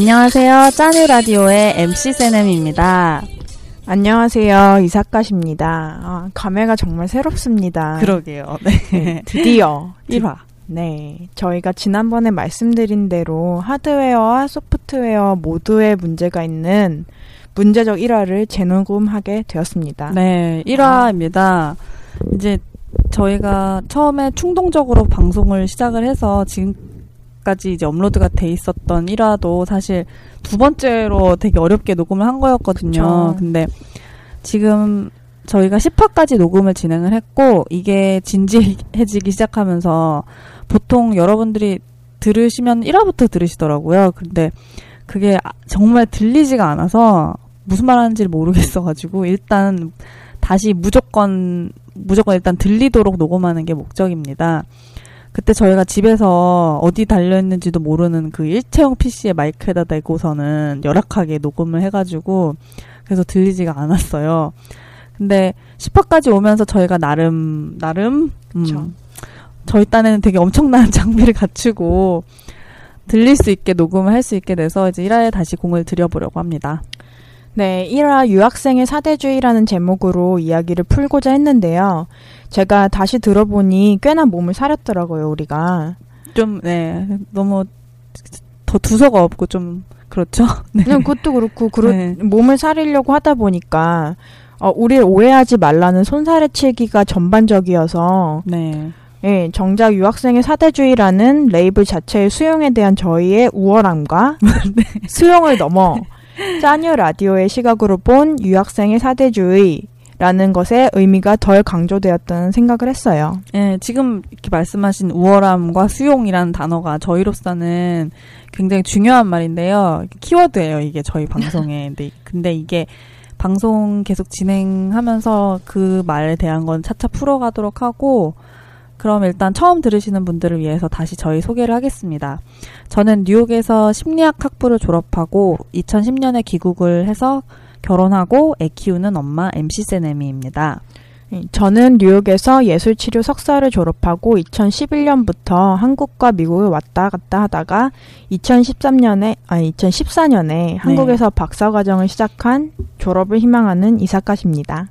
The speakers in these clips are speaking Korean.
안녕하세요. 짜뉴 라디오의 MC 세넴입니다. 안녕하세요. 이사카십니다. 아, 감회가 정말 새롭습니다. 그러게요. 네. 드디어 1화. 네. 저희가 지난번에 말씀드린 대로 하드웨어와 소프트웨어 모두에 문제가 있는 문제적 1화를 재녹음하게 되었습니다. 네, 1화입니다. 이제 저희가 처음에 충동적으로 방송을 시작을 해서 지금 까지 이제 업로드가 돼 있었던 1화도 사실 두 번째로 되게 어렵게 녹음을 한 거였거든요. 그쵸. 근데 지금 저희가 10화까지 녹음을 진행을 했고 이게 진지해지기 시작하면서 보통 여러분들이 들으시면 1화부터 들으시더라고요. 근데 그게 아- 정말 들리지가 않아서 무슨 말 하는지 를 모르겠어가지고 일단 다시 무조건 무조건 일단 들리도록 녹음하는 게 목적입니다. 그때 저희가 집에서 어디 달려있는지도 모르는 그 일체형 PC에 마이크에다 대고서는 열악하게 녹음을 해가지고 그래서 들리지가 않았어요. 근데 10화까지 오면서 저희가 나름 나름. 음, 저희 딴에는 되게 엄청난 장비를 갖추고 들릴 수 있게 녹음을 할 수 있게 돼서 이제 1화에 다시 공을 들여보려고 합니다. 네, 1화 유학생의 사대주의라는 제목으로 이야기를 풀고자 했는데요. 제가 다시 들어보니 꽤나 몸을 사렸더라고요, 우리가. 좀, 네, 너무 더 두서가 없고 좀, 그렇죠? 네. 그냥 그것도 그렇고, 그러, 네. 몸을 사리려고 하다 보니까, 어, 우리를 오해하지 말라는 손사래 치기가 전반적이어서, 네. 예, 정작 유학생의 사대주의라는 레이블 자체의 수용에 대한 저희의 우월함과 네. 수용을 넘어 짜뉴 라디오의 시각으로 본 유학생의 사대주의 라는 것의 의미가 덜 강조되었다는 생각을 했어요. 예, 지금 이렇게 말씀하신 우월함과 수용이라는 단어가 저희로서는 굉장히 중요한 말인데요. 키워드예요, 이게 저희 방송에. 근데, 근데 이게 방송 계속 진행하면서 그 말에 대한 건 차차 풀어가도록 하고, 그럼 일단 처음 들으시는 분들을 위해서 다시 저희 소개를 하겠습니다. 저는 뉴욕에서 심리학 학부를 졸업하고 2010년에 귀국을 해서 결혼하고 애 키우는 엄마 MC 세네미입니다. 예, 저는 뉴욕에서 예술치료 석사를 졸업하고 2011년부터 한국과 미국을 왔다 갔다 하다가 2013년에 아니 2014년에 한국에서 박사 과정을 시작한 졸업을 희망하는 이사카십니다.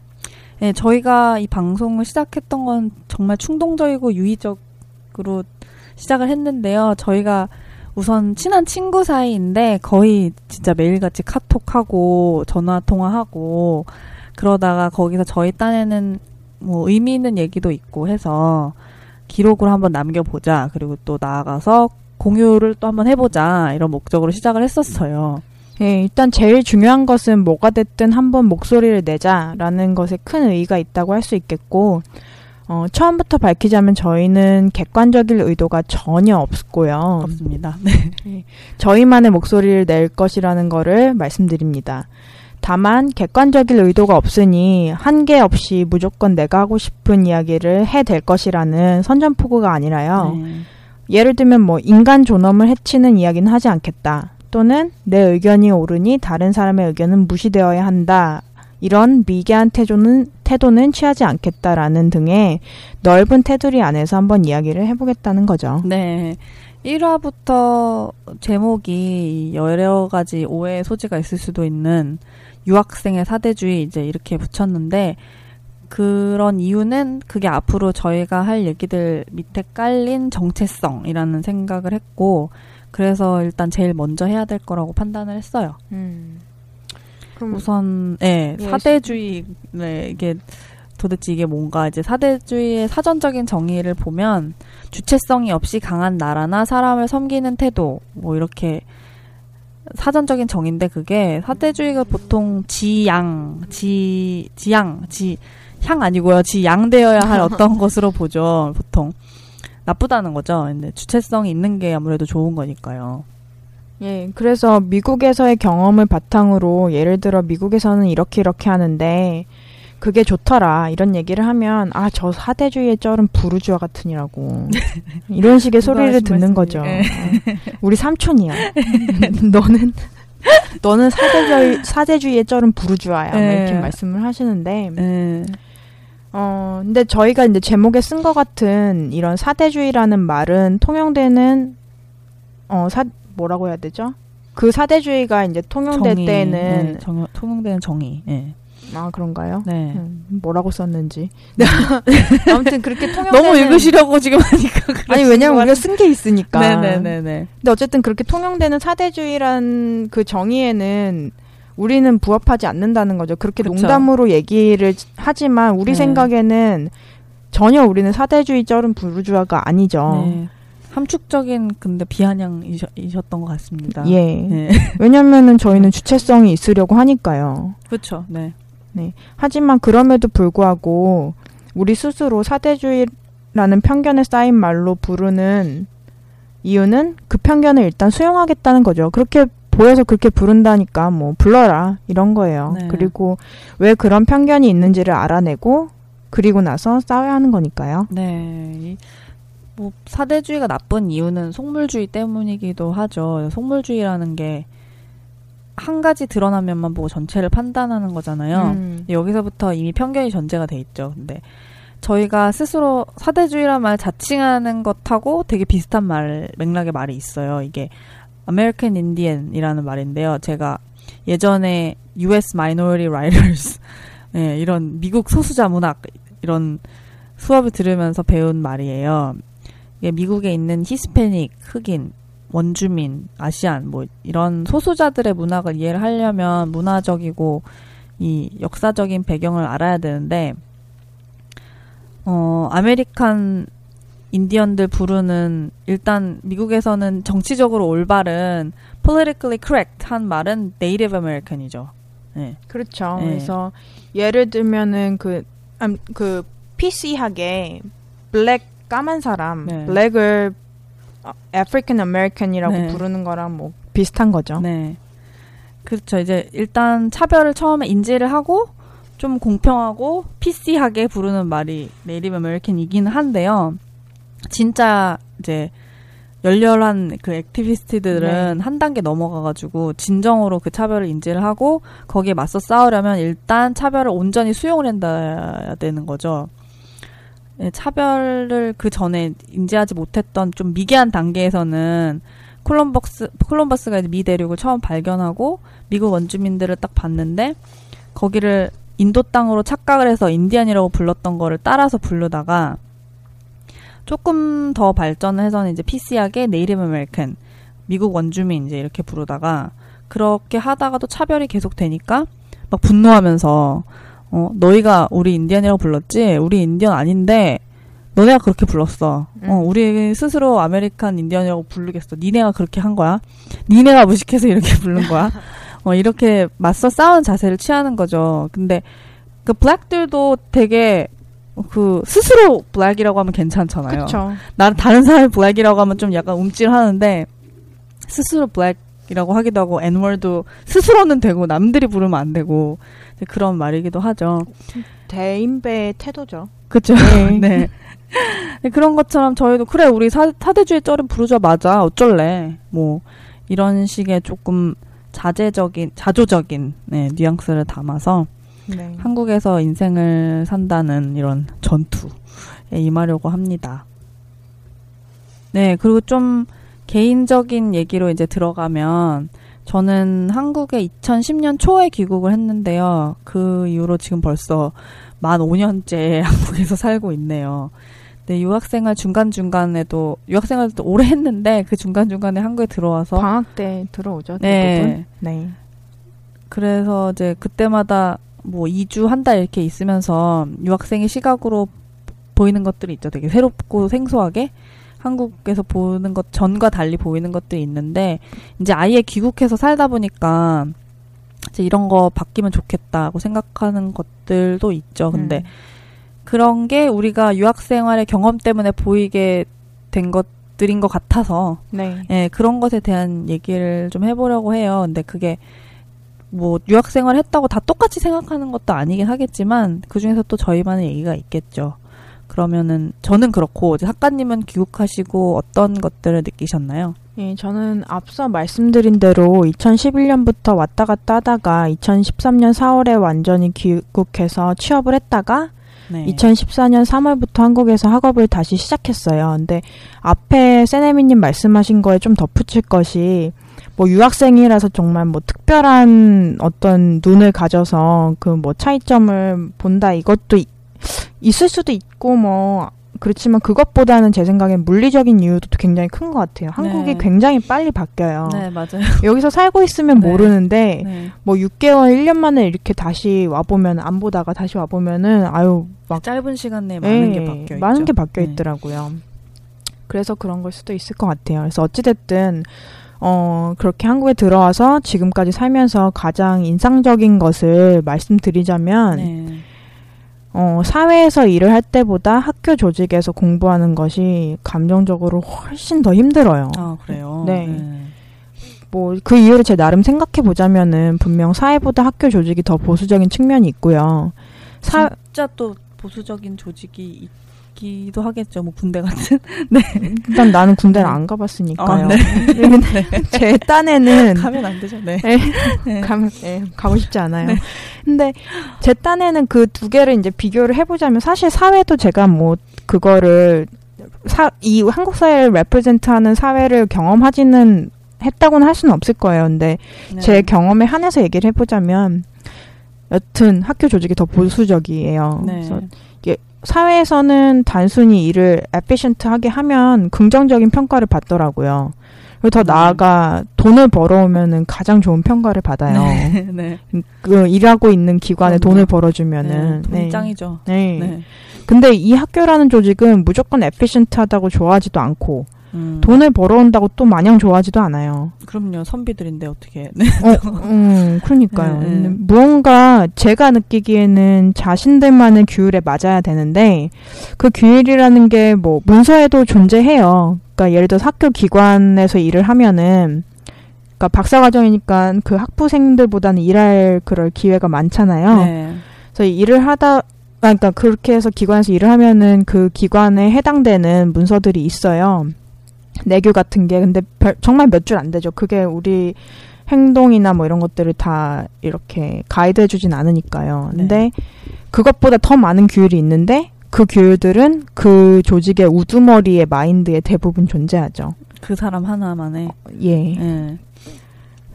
네, 저희가 이 방송을 시작했던 건 정말 충동적이고 유의적으로 시작을 했는데요. 저희가 우선 친한 친구 사이인데 거의 진짜 매일같이 카톡하고 전화 통화하고 그러다가 거기서 저희 딴에는 뭐 의미 있는 얘기도 있고 해서 기록을 한번 남겨보자. 그리고 또 나아가서 공유를 또 한번 해보자. 이런 목적으로 시작을 했었어요. 예, 일단 제일 중요한 것은 뭐가 됐든 한번 목소리를 내자라는 것에 큰 의의가 있다고 할 수 있겠고, 어, 처음부터 밝히자면 저희는 객관적일 의도가 전혀 없고요. 없습니다. 저희만의 목소리를 낼 것이라는 거를 말씀드립니다. 다만 객관적일 의도가 없으니 한계 없이 무조건 내가 하고 싶은 이야기를 해될 것이라는 선전포고가 아니라요. 네. 예를 들면 뭐 인간 존엄을 해치는 이야기는 하지 않겠다. 또는 내 의견이 옳으니 다른 사람의 의견은 무시되어야 한다. 이런 미개한 태도는 태도는 취하지 않겠다라는 등의 넓은 테두리 안에서 한번 이야기를 해보겠다는 거죠. 네. 1화부터 제목이 여러 가지 오해의 소지가 있을 수도 있는 유학생의 사대주의 이제 이렇게 붙였는데 그런 이유는 그게 앞으로 저희가 할 얘기들 밑에 깔린 정체성이라는 생각을 했고 그래서 일단 제일 먼저 해야 될 거라고 판단을 했어요. 음. 우선 예, 예, 사대주의 네, 이게 도대체 이게 뭔가 이제 사대주의의 사전적인 정의를 보면 주체성이 없이 강한 나라나 사람을 섬기는 태도 뭐 이렇게 사전적인 정의인데 그게 사대주의가 보통 지양 지 지양 지 향 아니고요 지양되어야 할 어떤 것으로 보죠 보통 나쁘다는 거죠 근데 주체성이 있는 게 아무래도 좋은 거니까요 예, 그래서 미국에서의 경험을 바탕으로 예를 들어 미국에서는 이렇게 이렇게 하는데 그게 좋더라 이런 얘기를 하면 아 저 사대주의의 쩔은 부르주아 같으니라고 이런 식의 소리를 듣는 말씀이- 거죠. 예. 어, 우리 삼촌이야. 너는 너는 사대주의 사대주의의 쩔은 부르주아야 막 예. 이렇게 말씀을 하시는데 예. 어, 근데 저희가 이제 제목에 쓴 것 같은 이런 사대주의라는 말은 통용되는 어, 사 뭐라고 해야 되죠? 그 사대주의가 이제 통용될 정의, 때는 예, 정, 통용되는 정의 예. 아 그런가요? 네. 음, 뭐라고 썼는지. 아무튼 그렇게 통용되는 너무 읽으시려고 지금 하니까 아니 왜냐면 우리가 쓴 게 있으니까. 네네네네. 근데 어쨌든 그렇게 통용되는 사대주의란 그 정의에는 우리는 부합하지 않는다는 거죠. 그렇게 그쵸. 농담으로 얘기를 하지만 우리 네. 생각에는 전혀 우리는 사대주의 쩔은 부르주아가 아니죠. 네. 함축적인 근데 비아냥이셨던 것 같습니다. 예. 네. 왜냐면은 저희는 주체성이 있으려고 하니까요. 그렇죠. 네. 하지만 그럼에도 불구하고 우리 스스로 사대주의라는 편견에 쌓인 말로 부르는 이유는 그 편견을 일단 수용하겠다는 거죠. 그렇게 보여서 그렇게 부른다니까 뭐 불러라 이런 거예요. 네. 그리고 왜 그런 편견이 있는지를 알아내고 그리고 나서 싸워야 하는 거니까요. 네. 이- 뭐 사대주의가 나쁜 이유는 속물주의 때문이기도 하죠. 속물주의라는 게 한 가지 드러난 면만 보고 전체를 판단하는 거잖아요. 음. 여기서부터 이미 편견이 전제가 돼 있죠. 근데 저희가 스스로 사대주의란 말 자칭하는 것하고 되게 비슷한 말 맥락의 말이 있어요. 이게 American Indian이라는 말인데요. 제가 예전에 U.S. Minority Writers 네, 이런 미국 소수자 문학 이런 수업을 들으면서 배운 말이에요. 미국에 있는 히스패닉, 흑인, 원주민, Asian 뭐 이런 소수자들의 문학을 이해를 하려면 문화적이고 이 역사적인 배경을 알아야 되는데 어 American Indian들 부르는 일단 미국에서는 정치적으로 올바른 politically correct 한 말은 Native American이죠. 네. 그렇죠. 네. 그래서 예를 들면은 그, 음, 그 PC하게 black 까만 사람, 네. black을 African American이라고 네. 부르는 거랑 뭐 비슷한 거죠. 네. 그렇죠. 이제 일단 차별을 처음에 인지를 하고 좀 공평하고 PC하게 부르는 말이 Native American이긴 한데요. 진짜 이제 열렬한 그 activist들은 한 단계 넘어가가지고 진정으로 그 차별을 인지를 하고 거기에 맞서 싸우려면 일단 차별을 온전히 수용을 한다야 되는 거죠. 예, 차별을 그 전에 인지하지 못했던 좀 미개한 단계에서는 콜럼버스 콜럼버스가 이제 미 대륙을 처음 발견하고 미국 원주민들을 딱 봤는데 거기를 인도 땅으로 착각을 해서 인디안이라고 불렀던 거를 따라서 부르다가 조금 더 발전을 해서는 이제 PC하게 Native American 미국 원주민 이제 이렇게 부르다가 그렇게 하다가도 차별이 계속 되니까 막 분노하면서 어 너희가 우리 인디언이라고 불렀지 우리 인디언 아닌데 너네가 그렇게 불렀어. 음. 어 우리 스스로 American Indian이라고 부르겠어. 니네가 그렇게 한 거야. 니네가 무식해서 이렇게 부른 거야. 어 이렇게 맞서 싸우는 자세를 취하는 거죠. 근데 그 black들도 되게 그 스스로 black이라고 하면 괜찮잖아요. 그렇죠. 나는 다른 사람이 black이라고 하면 좀 약간 움찔하는데 스스로 블랙이라고 하기도 하고 N월도 스스로는 되고 남들이 부르면 안 되고 그런 말이기도 하죠. 대인배의 태도죠. 그죠? 네. 네. 네, 그런 것처럼 저희도 그래 우리 사, 사대주의 쩔은 부르자 맞아 어쩔래 뭐 이런 식의 조금 자제적인 자조적인 네, 뉘앙스를 담아서 네. 한국에서 인생을 산다는 이런 전투에 임하려고 합니다. 네, 그리고 좀 개인적인 얘기로 이제 들어가면 저는 한국에 2010년 초에 귀국을 했는데요. 그 이후로 지금 벌써 만 5년째 한국에서 살고 있네요. 네, 유학생활 중간중간에도, 유학생활도 오래 했는데, 그 중간중간에 한국에 들어와서. 방학 때 들어오죠. 네. 대부분. 네. 그래서 이제 그때마다 뭐 2주, 한 달 이렇게 있으면서 유학생의 시각으로 보이는 것들이 있죠. 되게 새롭고 생소하게. 한국에서 보는 것 전과 달리 보이는 것들이 있는데, 이제 아예 귀국해서 살다 보니까, 이제 이런 거 바뀌면 좋겠다고 생각하는 것들도 있죠. 근데 음. 그런 게 우리가 유학 생활의 경험 때문에 보이게 된 것들인 것 같아서 네. 예, 그런 것에 대한 얘기를 좀 해보려고 해요. 근데 그게 뭐 유학 생활 했다고 다 똑같이 생각하는 것도 아니긴 하겠지만 그 중에서 또 저희만의 얘기가 있겠죠. 그러면은 저는 그렇고 이제 작가님은 귀국하시고 어떤 것들을 느끼셨나요? 예, 저는 앞서 말씀드린 대로 2011년부터 왔다 갔다 하다가 2013년 4월에 완전히 귀국해서 취업을 했다가 네. 2014년 3월부터 한국에서 학업을 다시 시작했어요. 근데 앞에 세네미님 말씀하신 거에 좀 덧붙일 것이 뭐 유학생이라서 정말 뭐 특별한 어떤 눈을 가져서 그 뭐 차이점을 본다 이것도 이- 있을 수도 있고 뭐 그렇지만 그것보다는 제 생각엔 물리적인 이유도 굉장히 큰 것 같아요. 한국이 네. 굉장히 빨리 바뀌어요. 네, 맞아요. 여기서 살고 있으면 네. 모르는데 네. 뭐 6개월, 1년 만에 이렇게 다시 와 보면 안 보다가 다시 와 보면은 아유 막 짧은 시간 내에 많은 게 예, 바뀌어 있죠. 많은 게 바뀌어 네. 있더라고요. 그래서 그런 걸 수도 있을 것 같아요. 그래서 어찌 됐든 어 그렇게 한국에 들어와서 지금까지 살면서 가장 인상적인 것을 말씀드리자면 네. 어 사회에서 일을 할 때보다 학교 조직에서 공부하는 것이 감정적으로 훨씬 더 힘들어요. 아, 그래요? 네. 뭐 그 이유를 제 나름 생각해 보자면은 분명 사회보다 학교 조직이 더 보수적인 측면이 있고요. 사 진짜 또 보수적인 조직이 있기도 하겠죠. 뭐 군대 같은. 일단 나는 군대를 네. 안 가봤으니까요. 어, 네. 제 딴에는 가면 안 되죠. 네. 네. 네. 가면 예, 가고 싶지 않아요. 네. 근데 제 딴에는 그 두 개를 이제 비교를 해보자면 사실 사회도 제가 뭐 그거를 사, 이 한국 사회를 레프레젠트하는 사회를 경험하지는 했다고는 할 수는 없을 거예요. 근데 네. 제 경험에 한해서 얘기를 해보자면 여튼 학교 조직이 더 보수적이에요. 네. 그래서 사회에서는 단순히 일을 에피션트하게 하면 긍정적인 평가를 받더라고요. 그리고 더 네. 나아가 돈을 벌어오면은 가장 좋은 평가를 받아요. 네. 네. 그 일하고 있는 기관에. 돈을 벌어주면은 네. 돈이 짱이죠. 네. 네. 근데 이 학교라는 조직은 무조건 에피션트하다고 좋아하지도 않고 음. 돈을 벌어온다고 또 마냥 좋아하지도 않아요. 그럼요. 선비들인데 어떻게. 네. 어, 음, 그러니까요. 네, 네. 무언가 제가 느끼기에는 자신들만의 규율에 맞아야 되는데 그 규율이라는 게 뭐 문서에도 존재해요. 그러니까 예를 들어 서 학교 기관에서 일을 하면은 그러니까 박사 과정이니까 그 학부생들보다는 일할 그럴 기회가 많잖아요. 네. 그래서 일을 하다 아, 그러니까 그렇게 해서 기관에서 일을 하면은 그 기관에 해당되는 문서들이 있어요. 내규 같은 게 근데 별- 정말 몇 줄 안 되죠. 그게 우리 행동이나 뭐 이런 것들을 다 이렇게 가이드 해 주진 않으니까요. 네. 근데 그것보다 더 많은 규율이 있는데 그 규율들은 그 조직의 우두머리의 마인드에 대부분 존재하죠. 그 사람 하나만의. 예. 네.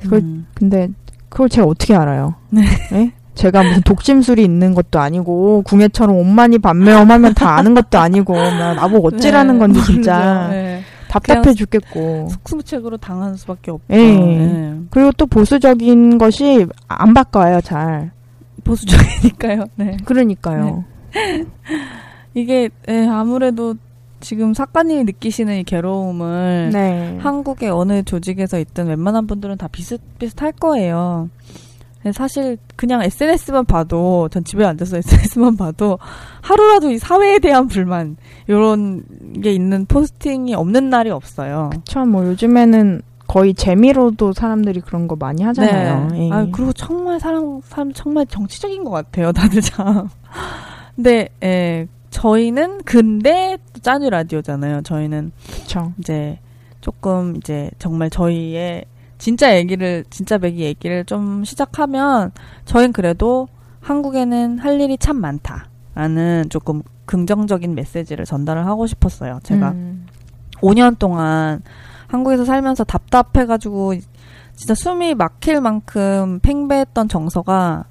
그걸- 음. 근데 그걸 제가 어떻게 알아요? 네. 예? 제가 무슨 독심술이 있는 것도 아니고 궁예처럼 옷만이 반매엄하면 다 아는 것도 아니고 뭐 나보고 어찌라는 네, 건지. 진짜 네. 답답해 죽겠고 속수무책으로 당할 수밖에 없죠. 예. 네. 그리고 또 보수적인 것이 안 바꿔요 잘 보수적이니까요. 네. 그러니까요 이게 예, 아무래도 지금 작가님이 느끼시는 이 괴로움을 네 한국의 어느 조직에서 있든 웬만한 분들은 다 비슷비슷할 거예요. 사실 그냥 SNS만 봐도 전 집에 앉아서 SNS만 봐도 하루라도 이 사회에 대한 불만 이런 게 있는 포스팅이 없는 날이 없어요. 참뭐 요즘에는 거의 재미로도 사람들이 그런 거 많이 하잖아요 예. 아 그리고 정말 사람 사람 정말 정치적인 것 같아요. 다들 참. 근데 예, 저희는 근데 또 짠유 라디오잖아요. 저희는 그쵸 이제 조금 이제 정말 저희의 진짜 얘기를 진짜 배기 얘기를 좀 시작하면 저희는 그래도 한국에는 할 일이 참 많다라는 조금 긍정적인 메시지를 전달을 하고 싶었어요. 제가 음. 5년 동안 한국에서 살면서 답답해가지고 진짜 숨이 막힐 만큼 팽배했던 정서가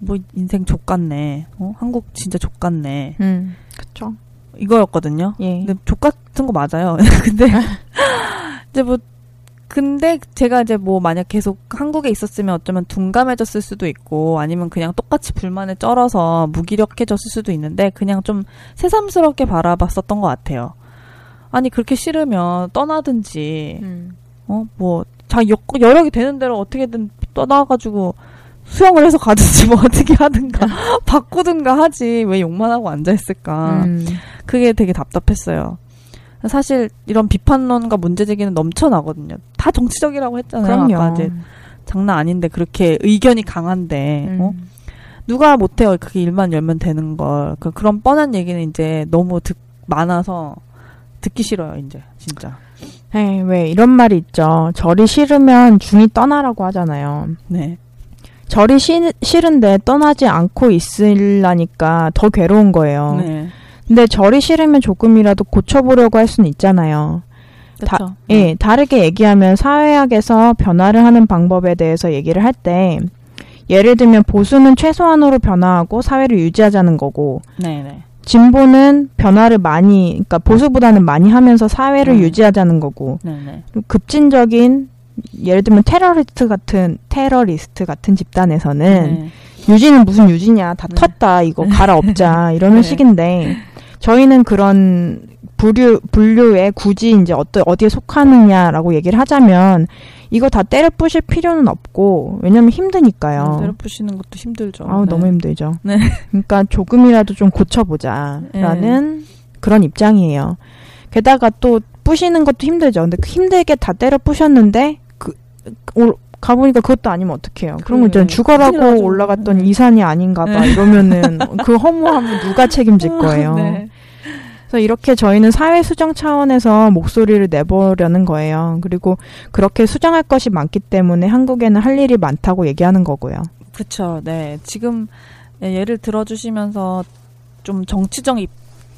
뭐 인생 족같네. 어? 한국 진짜 족같네. 음, 그쵸. 이거였거든요. 예. 근데 족같은 거 맞아요. 근데 이제 뭐 근데 제가 이제 뭐 만약 계속 한국에 있었으면 어쩌면 둔감해졌을 수도 있고 아니면 그냥 똑같이 불만에 쩔어서 무기력해졌을 수도 있는데 그냥 좀 새삼스럽게 바라봤었던 것 같아요. 아니 그렇게 싫으면 떠나든지 음. 어뭐 자기 여- 여력이 되는 대로 어떻게든 떠나가지고 수영을 해서 가든지 뭐 어떻게 하든가 바꾸든가 하지 왜 욕만 하고 앉아 있을까? 음. 그게 되게 답답했어요. 사실 이런 비판론과 문제제기는 넘쳐나거든요. 다 정치적이라고 했잖아요. 그럼요. 아까 이제 장난 아닌데 그렇게 의견이 강한데 음. 어? 누가 못해요? 그게 일만 열면 되는 걸. 그 그런 뻔한 얘기는 이제 너무 듣, 많아서 듣기 싫어요. 이제 진짜. 에이, 왜 이런 말이 있죠. 절이 싫으면 중이 떠나라고 하잖아요. 네. 절이 시, 싫은데 떠나지 않고 있으려니까 더 괴로운 거예요. 네. 근데 절이 싫으면 조금이라도 고쳐보려고 할 수는 있잖아요. 다-. 예, 다르게 얘기하면 사회학에서 변화를 하는 방법에 대해서 얘기를 할 때 예를 들면 보수는 최소한으로 변화하고 사회를 유지하자는 거고 네, 네. 진보는 변화를 많이 그러니까 보수보다는 많이 하면서 사회를 음. 유지하자는 거고 네, 네. 급진적인 예를 들면 테러리스트 같은 테러리스트 같은 집단에서는 네. 유지는 무슨 유지냐 다 네. 텄다 이거 갈아엎자 이러는 네. 식인데 저희는 그런 분류 분류에 굳이 이제 어떠, 어디에 속하느냐라고 얘기를 하자면 이거 다 때려 부실 필요는 없고 왜냐면 힘드니까요. 때려 부시는 것도 힘들죠. 아우 네. 너무 힘들죠. 네. 그러니까 조금이라도 좀 고쳐 보자라는 그런 입장이에요. 게다가 또 부시는 것도 힘들죠. 근데 그 힘들게 다 때려 부셨는데 그 올- 가보니까 그것도 아니면 어떡해요. 그런 거 있잖아요. 죽어라고 나죠. 올라갔던 네. 이산이 아닌가 봐. 이러면은 그 허무함을 누가 책임질 거예요. 네. 그래서 이렇게 저희는 사회 수정 차원에서 목소리를 내보려는 거예요. 그리고 그렇게 수정할 것이 많기 때문에 한국에는 할 일이 많다고 얘기하는 거고요. 그렇죠. 네. 지금 예, 예를 들어주시면서 좀 정치적 입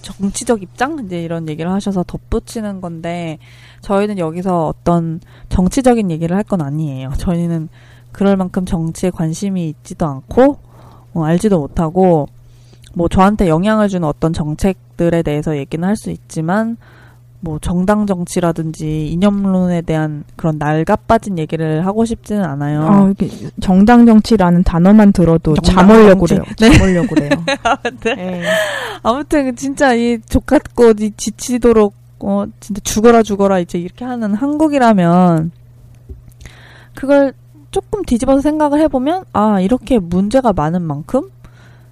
정치적 입장 이제 이런 얘기를 하셔서 덧붙이는 건데 저희는 여기서 어떤 정치적인 얘기를 할 건 아니에요. 저희는 그럴 만큼 정치에 관심이 있지도 않고 어, 알지도 못하고 뭐 저한테 영향을 주는 어떤 정책들에 대해서 얘기는 할 수 있지만 뭐 정당 정치라든지 이념론에 대한 그런 날가빠진 얘기를 하고 싶지는 않아요. 아, 이게 정당 정치라는 단어만 들어도 잠올려고. 그래요. 잠올려고 그래요. 네. 네. 아무튼 진짜 이 족같고 이 지치도록 어 진짜 죽어라 죽어라 이제 이렇게 하는 한국이라면 그걸 조금 뒤집어서 생각을 해보면 아 이렇게 문제가 많은 만큼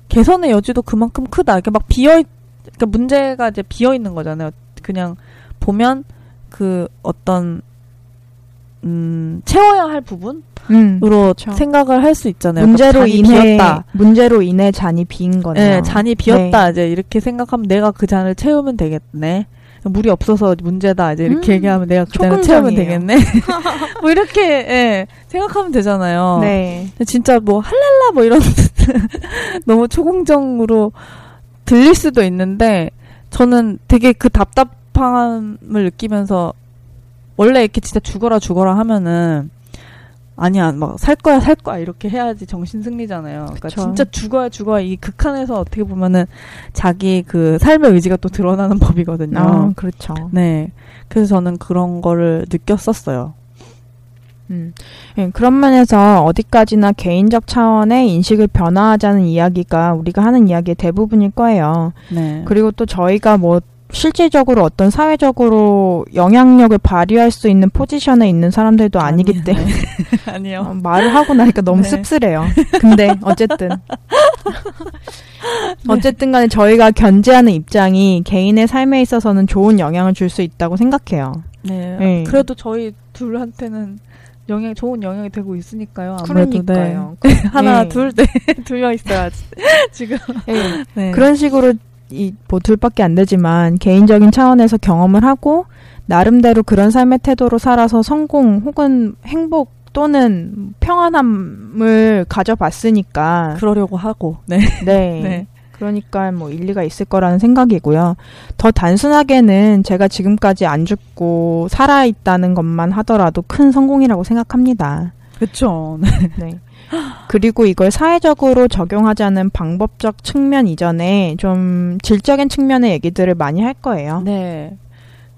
개선의 여지도 그만큼 크다 이렇게 막 비어 있 그러니까 문제가 이제 비어 있는 거잖아요 그냥 보면 그 어떤 음 채워야 할 부분으로 음. 그쵸. 생각을 할 수 있잖아요 문제로 그러니까 잔이 인해 비었다. 문제로 인해 잔이 빈 거네요. 네, 잔이 비었다. 이제 이렇게 생각하면 내가 그 잔을 채우면 되겠네. 물이 없어서 문제다. 이제 이렇게 음, 얘기하면 내가 그 잔을 채우면. 되겠네. 뭐 이렇게 예, 생각하면 되잖아요. 네. 진짜 뭐 할랄라 뭐 이런 너무 초공정으로 들릴 수도 있는데 저는 되게 그 답답 함을 느끼면서 원래 이렇게 진짜 죽어라 죽어라 하면은 아니야 막 살 거야 살 거야 이렇게 해야지 정신 승리잖아요. 그러니까 그쵸. 진짜 죽어야 죽어야 이 극한에서 어떻게 보면은 자기 그 삶의 의지가 또 드러나는 법이거든요. 아, 그렇죠. 네. 그래서 저는 그런 거를 느꼈었어요. 음. 예, 그런 면에서 어디까지나 개인적 차원의 인식을 변화하자는 이야기가 우리가 하는 이야기의 대부분일 거예요. 네. 그리고 또 저희가 뭐 실질적으로 어떤 사회적으로 영향력을 발휘할 수 있는 포지션에 있는 사람들도 아니기. 때문에 아니요. 어, 말을 하고 나니까 너무 네. 씁쓸해요. 근데 어쨌든 어쨌든 간에 저희가 견제하는 입장이 개인의 삶에 있어서는 좋은 영향을 줄 수 있다고 생각해요. 네. 네. 그래도 저희 둘한테는 영향 좋은 영향이 되고 있으니까요. 아무래도 그러니까요. 네. 하나 네. 둘 네. 둘려 있어야지. 지금. 예. 네. 그런 식으로 이뭐 둘밖에 안 되지만 개인적인 차원에서 경험을 하고 나름대로 그런 삶의 태도로 살아서 성공 혹은 행복 또는 평안함을 가져봤으니까 그러려고 하고. 네. 네. 네. 그러니까 뭐 일리가 있을 거라는 생각이고요. 더 단순하게는 제가 지금까지 안 죽고 살아 있다는 것만 하더라도 큰 성공이라고 생각합니다. 그렇죠. 네. 그리고 이걸 사회적으로 적용하자는 방법적 측면 이전에 좀 질적인 측면의 얘기들을 많이 할 거예요. 네.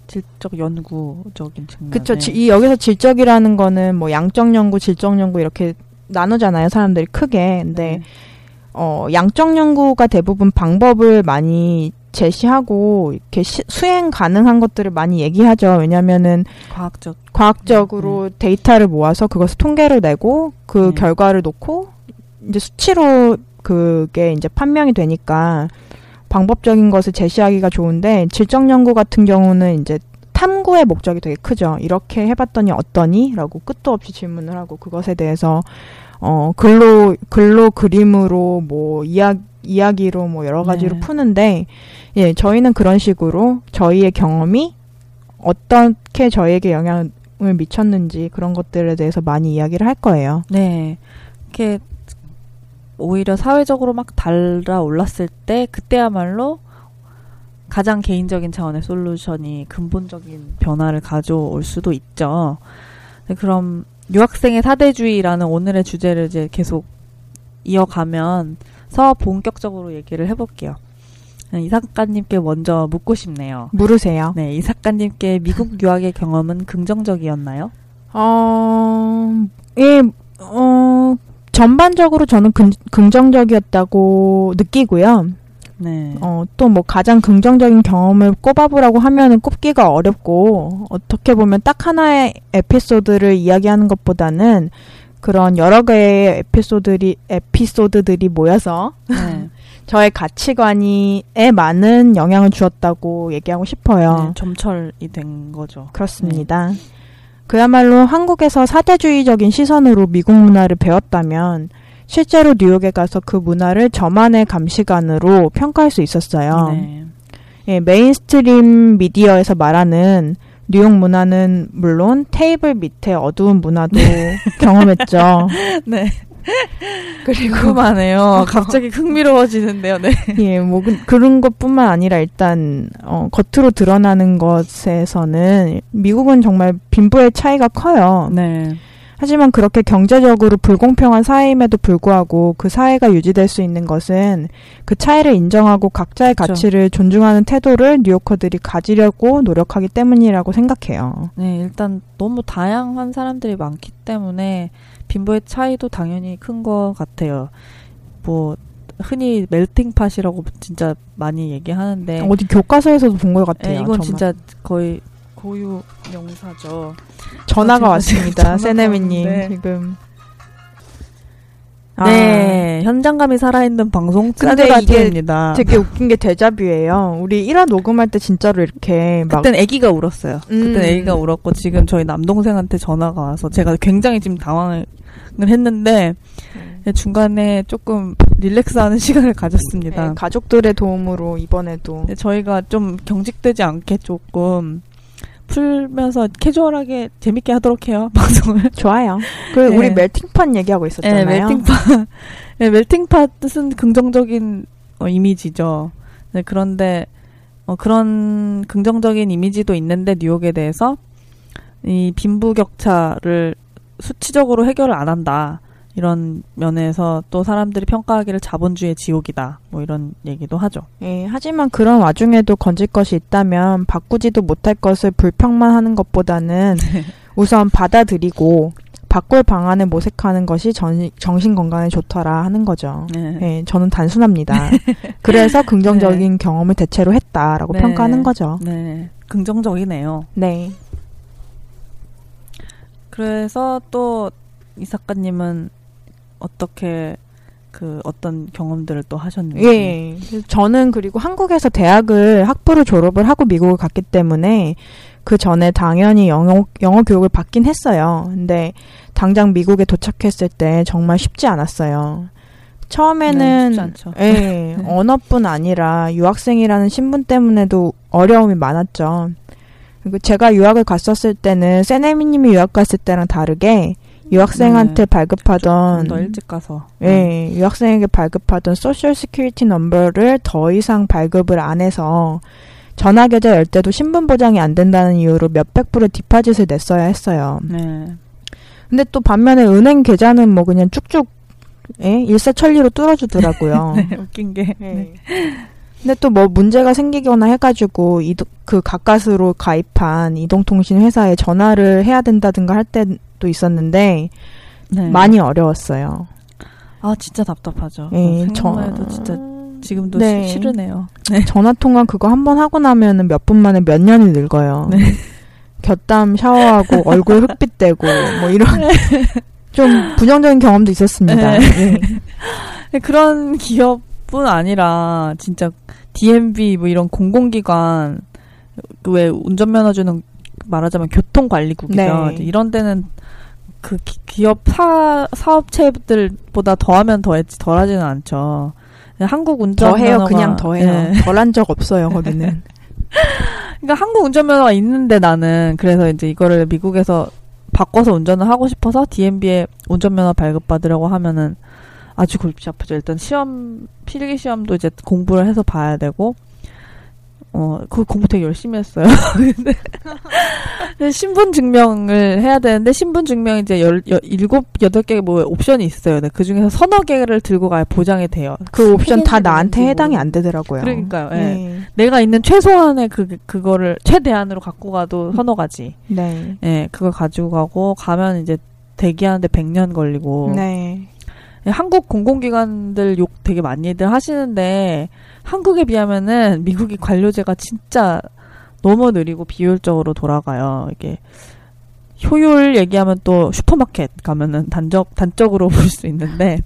질적 연구적인 측면. 그쵸. 지- 이 여기서 질적이라는 거는 뭐 양적 연구, 질적 연구 이렇게 나누잖아요. 사람들이 크게. 근데 어, 양적 연구가 대부분 방법을 많이 제시하고 이렇게 시- 수행 가능한 것들을 많이 얘기하죠. 왜냐면은 과학적. 과학적으로 데이터를 모아서 그것을 통계로 내고 그 네. 결과를 놓고 이제 수치로 그게 이제 판명이 되니까 방법적인 것을 제시하기가 좋은데 질적 연구 같은 경우는 이제 탐구의 목적이 되게 크죠. 이렇게 해봤더니 어떠니? 라고 끝도 없이 질문을 하고 그것에 대해서 어 글로 글로 그림으로 뭐 이야 이야기로 뭐 여러 가지로 네. 푸는데 예 저희는 그런 식으로 저희의 경험이 어떻게 저희에게 영향을 미쳤는지 그런 것들에 대해서 많이 이야기를 할 거예요. 네. 이렇게 오히려 사회적으로 막 달아 올랐을 때 그때야말로 가장 개인적인 차원의 솔루션이 근본적인 변화를 가져올 수도 있죠. 네, 그럼 유학생의 사대주의라는 오늘의 주제를 이제 계속 이어가면서 본격적으로 얘기를 해볼게요. 네, 이 작가님께 먼저 묻고 싶네요. 물으세요. 네, 이 작가님께 미국 유학의 경험은 긍정적이었나요? 어, 예, 어, 전반적으로 저는 긍, 긍정적이었다고 느끼고요. 네. 어, 또 뭐 가장 긍정적인 경험을 꼽아보라고 하면은 꼽기가 어렵고, 어떻게 보면 딱 하나의 에피소드를 이야기하는 것보다는 그런 여러 개의 에피소드들이, 에피소드들이 모여서 네. 저의 가치관이에 많은 영향을 주었다고 얘기하고 싶어요. 네, 점철이 된 거죠. 그렇습니다. 그야말로 한국에서 사대주의적인 시선으로 미국 문화를 배웠다면 실제로 뉴욕에 가서 그 문화를 저만의 감식안으로 평가할 수 있었어요. 네. 예, mainstream media에서 말하는 뉴욕 문화는 물론 테이블 밑에 어두운 문화도 경험했죠. 네. 그리고 궁금하네요. 갑자기 흥미로워지는데요. 네. 예, 뭐 그, 그런 것뿐만 아니라 일단 어, 겉으로 드러나는 것에서는 미국은 정말 빈부의 차이가 커요. 네. 하지만 그렇게 경제적으로 불공평한 사회임에도 불구하고 그 사회가 유지될 수 있는 것은 그 차이를 인정하고 각자의 그렇죠. 가치를 존중하는 태도를 뉴요커들이 가지려고 노력하기 때문이라고 생각해요. 네, 일단 너무 다양한 사람들이 많기 때문에 빈부의 차이도 당연히 큰 것 같아요. 뭐 흔히 멜팅팟이라고 진짜 많이 얘기하는데 어디 교과서에서도 본 것 같아요. 네, 이건 정말. 진짜 거의 고유 명사죠. 전화가 아, 왔습니다. 세네미님 왔는데. 지금. 아, 네, 현장감이 살아있는 방송 근데 짠드라디오입니다. 되게 웃긴 게 데자뷰예요. 우리 1화 녹음할 때 진짜로 이렇게 막 그땐 아기가 울었어요. 음. 그땐 아기가 울었고 지금 저희 남동생한테 전화가 와서 제가 굉장히 지금 당황을 했는데 음. 중간에 조금 릴렉스하는 시간을 가졌습니다. 네, 가족들의 도움으로 이번에도 근데 저희가 좀 경직되지 않게 조금 풀면서 캐주얼하게 재밌게 하도록 해요 방송을. 좋아요. 그 네. 우리 멜팅판 얘기하고 있었잖아요. 네, 멜팅팟. 네, 멜팅팟은 긍정적인 어, 이미지죠. 네, 그런데 어, 그런 긍정적인 이미지도 있는데 뉴욕에 대해서 이 빈부격차를 수치적으로 해결을 안 한다. 이런 면에서 또 사람들이 평가하기를 자본주의 지옥이다. 뭐 이런 얘기도 하죠. 예, 하지만 그런 와중에도 건질 것이 있다면 바꾸지도 못할 것을 불평만 하는 것보다는 네. 우선 받아들이고 바꿀 방안을 모색하는 것이 전, 정신 건강에 좋더라 하는 거죠. 네. 예, 저는 단순합니다. 그래서 긍정적인 경험을 대체로 했다라고 네. 평가하는 거죠. 네. 긍정적이네요. 네. 그래서 또 이 작가님은 어떻게 그 어떤 경험들을 또 하셨는지. 예. 저는 그리고 한국에서 대학을 학부를 졸업을 하고 미국을 갔기 때문에 그 전에 당연히 영어, 영어 교육을 받긴 했어요. 근데 당장 미국에 도착했을 때 정말 쉽지 않았어요. 네, 처음에는 쉽지 않죠. 예, 언어뿐 아니라 유학생이라는 신분 때문에도 어려움이 많았죠. 그리고 제가 유학을 갔었을 때는 세네미님이 유학 갔을 때랑 다르게 유학생한테 발급하던 더 일찍 가서. 예, 유학생에게 발급하던 social security number를 더 이상 발급을 안 해서 전화 계좌 열 때도 신분 보장이 안 된다는 이유로 몇백 불의 deposit을 냈어야 했어요. 네. 근데 또 반면에 은행 계좌는 뭐 그냥 쭉쭉 예? 일사천리로 뚫어주더라고요. 네, 웃긴 게. 예. 네. 근데 또 뭐 문제가 생기거나 해가지고 이동, 그 가까스로 가입한 이동통신 회사에 전화를 해야 된다든가 할 때 도 있었는데 네. 많이 어려웠어요. 아 진짜 답답하죠. 예, 생각만 저- 해도 진짜 지금도 네. 시- 싫으네요. 전화 통화 그거 한 번 하고 나면은 몇 분 만에 몇 년이 늙어요. 네. 곁담 샤워하고 얼굴 흑빛 되고 뭐 이런 좀 부정적인 경험도 있었습니다. 네. 예. 근데 그런 기업뿐 아니라 진짜 DMV 뭐 이런 공공기관 그왜 운전면허 주는 말하자면 교통관리국이죠. 네. 이런 데는 그 기- 기업 사 사업체들보다 더하면 더했지 덜하지는 않죠. 한국 운전면허가 더해요, 그냥 더해요. 예. 덜한 적 없어요, 거기는. 그러니까 한국 운전면허가 있는데 나는 그래서 이제 이거를 미국에서 바꿔서 운전을 하고 싶어서 DMB에 운전면허 발급받으려고 하면은 아주 골치 아프죠. 일단 시험 필기 시험도 이제 공부를 해서 봐야 되고 어, 그 공부 되게 열심히 했어요. 근데 신분 증명을 해야 되는데 신분 증명 이제 열, 여, 일곱 여덟 개 뭐 옵션이 있어요. 네, 그 중에서 서너 개를 들고 가야 보장이 돼요. 그 옵션 다 나한테 해당이 안 되더라고요. 그러니까요. 예. 네. 내가 있는 최소한의 그 그거를 최대한으로 갖고 가도 서너 가지. 네. 예, 그걸 가지고 가고 가면 이제 대기하는데 100년 걸리고. 네. 예, 한국 공공기관들 욕 되게 많이들 하시는데 한국에 비하면은 미국이 관료제가 진짜 너무 느리고 비효율적으로 돌아가요. 이게 효율 얘기하면 또 슈퍼마켓 가면은 단적 단적으로 볼 수 있는데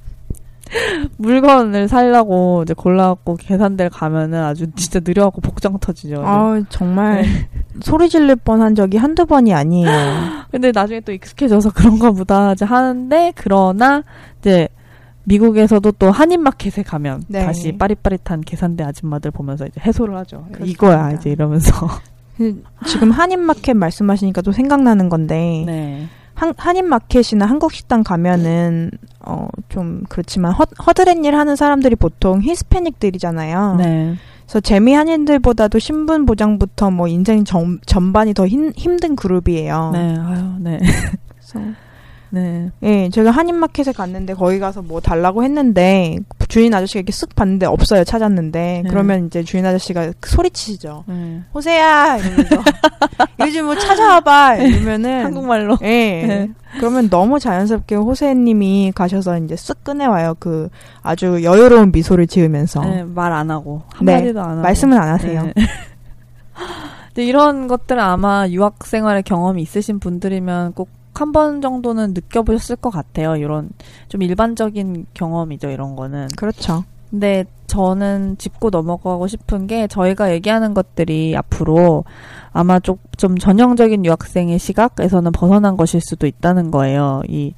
물건을 살려고 이제 골라갖고 계산대를 가면은 아주 진짜 느려갖고 복장 터지죠. 아 정말 네. 소리 지를 뻔한 적이 한두 번이 아니에요. 근데 나중에 또 익숙해져서 그런가 보다 이제 하는데 그러나 이제 미국에서도 또 한인마켓에 가면 네. 다시 빠릿빠릿한 계산대 아줌마들 보면서 이제 해소를 하죠. 그렇습니다. 이거야 이제 이러면서. 지금 한인마켓 말씀하시니까 또 생각나는 건데 네. 한, 한인마켓이나 한국식당 가면은 어 좀 그렇지만 허, 허드렛 일 하는 사람들이 보통 히스패닉들이잖아요. 네. 그래서 재미 한인들보다도 신분 보장부터 뭐 인생 전, 전반이 더 힘, 힘든 그룹이에요. 네. 아유, 네. 그래서 네. 예, 제가 한인마켓에 갔는데 거기 가서 뭐 달라고 했는데 주인 아저씨가 이렇게 쓱 봤는데 없어요. 찾았는데 네. 그러면 이제 주인 아저씨가 소리치시죠. 네. 호세야 이러면서 요즘 뭐 찾아와봐 이러면은 한국말로. 예. 네. 그러면 너무 자연스럽게 호세님이 가셔서 이제 쓱 꺼내와요. 그 아주 여유로운 미소를 지으면서 네, 말안 하고 네, 한마디도 안 하고 말씀은 안 하세요. 네. 이런 것들은 아마 유학 생활의 경험이 있으신 분들이면 꼭 한 번 정도는 느껴보셨을 것 같아요. 이런 좀 일반적인 경험이죠. 이런 거는. 그렇죠. 근데 저는 짚고 넘어가고 싶은 게 저희가 얘기하는 것들이 앞으로 아마 좀, 좀 전형적인 유학생의 시각에서는 벗어난 것일 수도 있다는 거예요. 이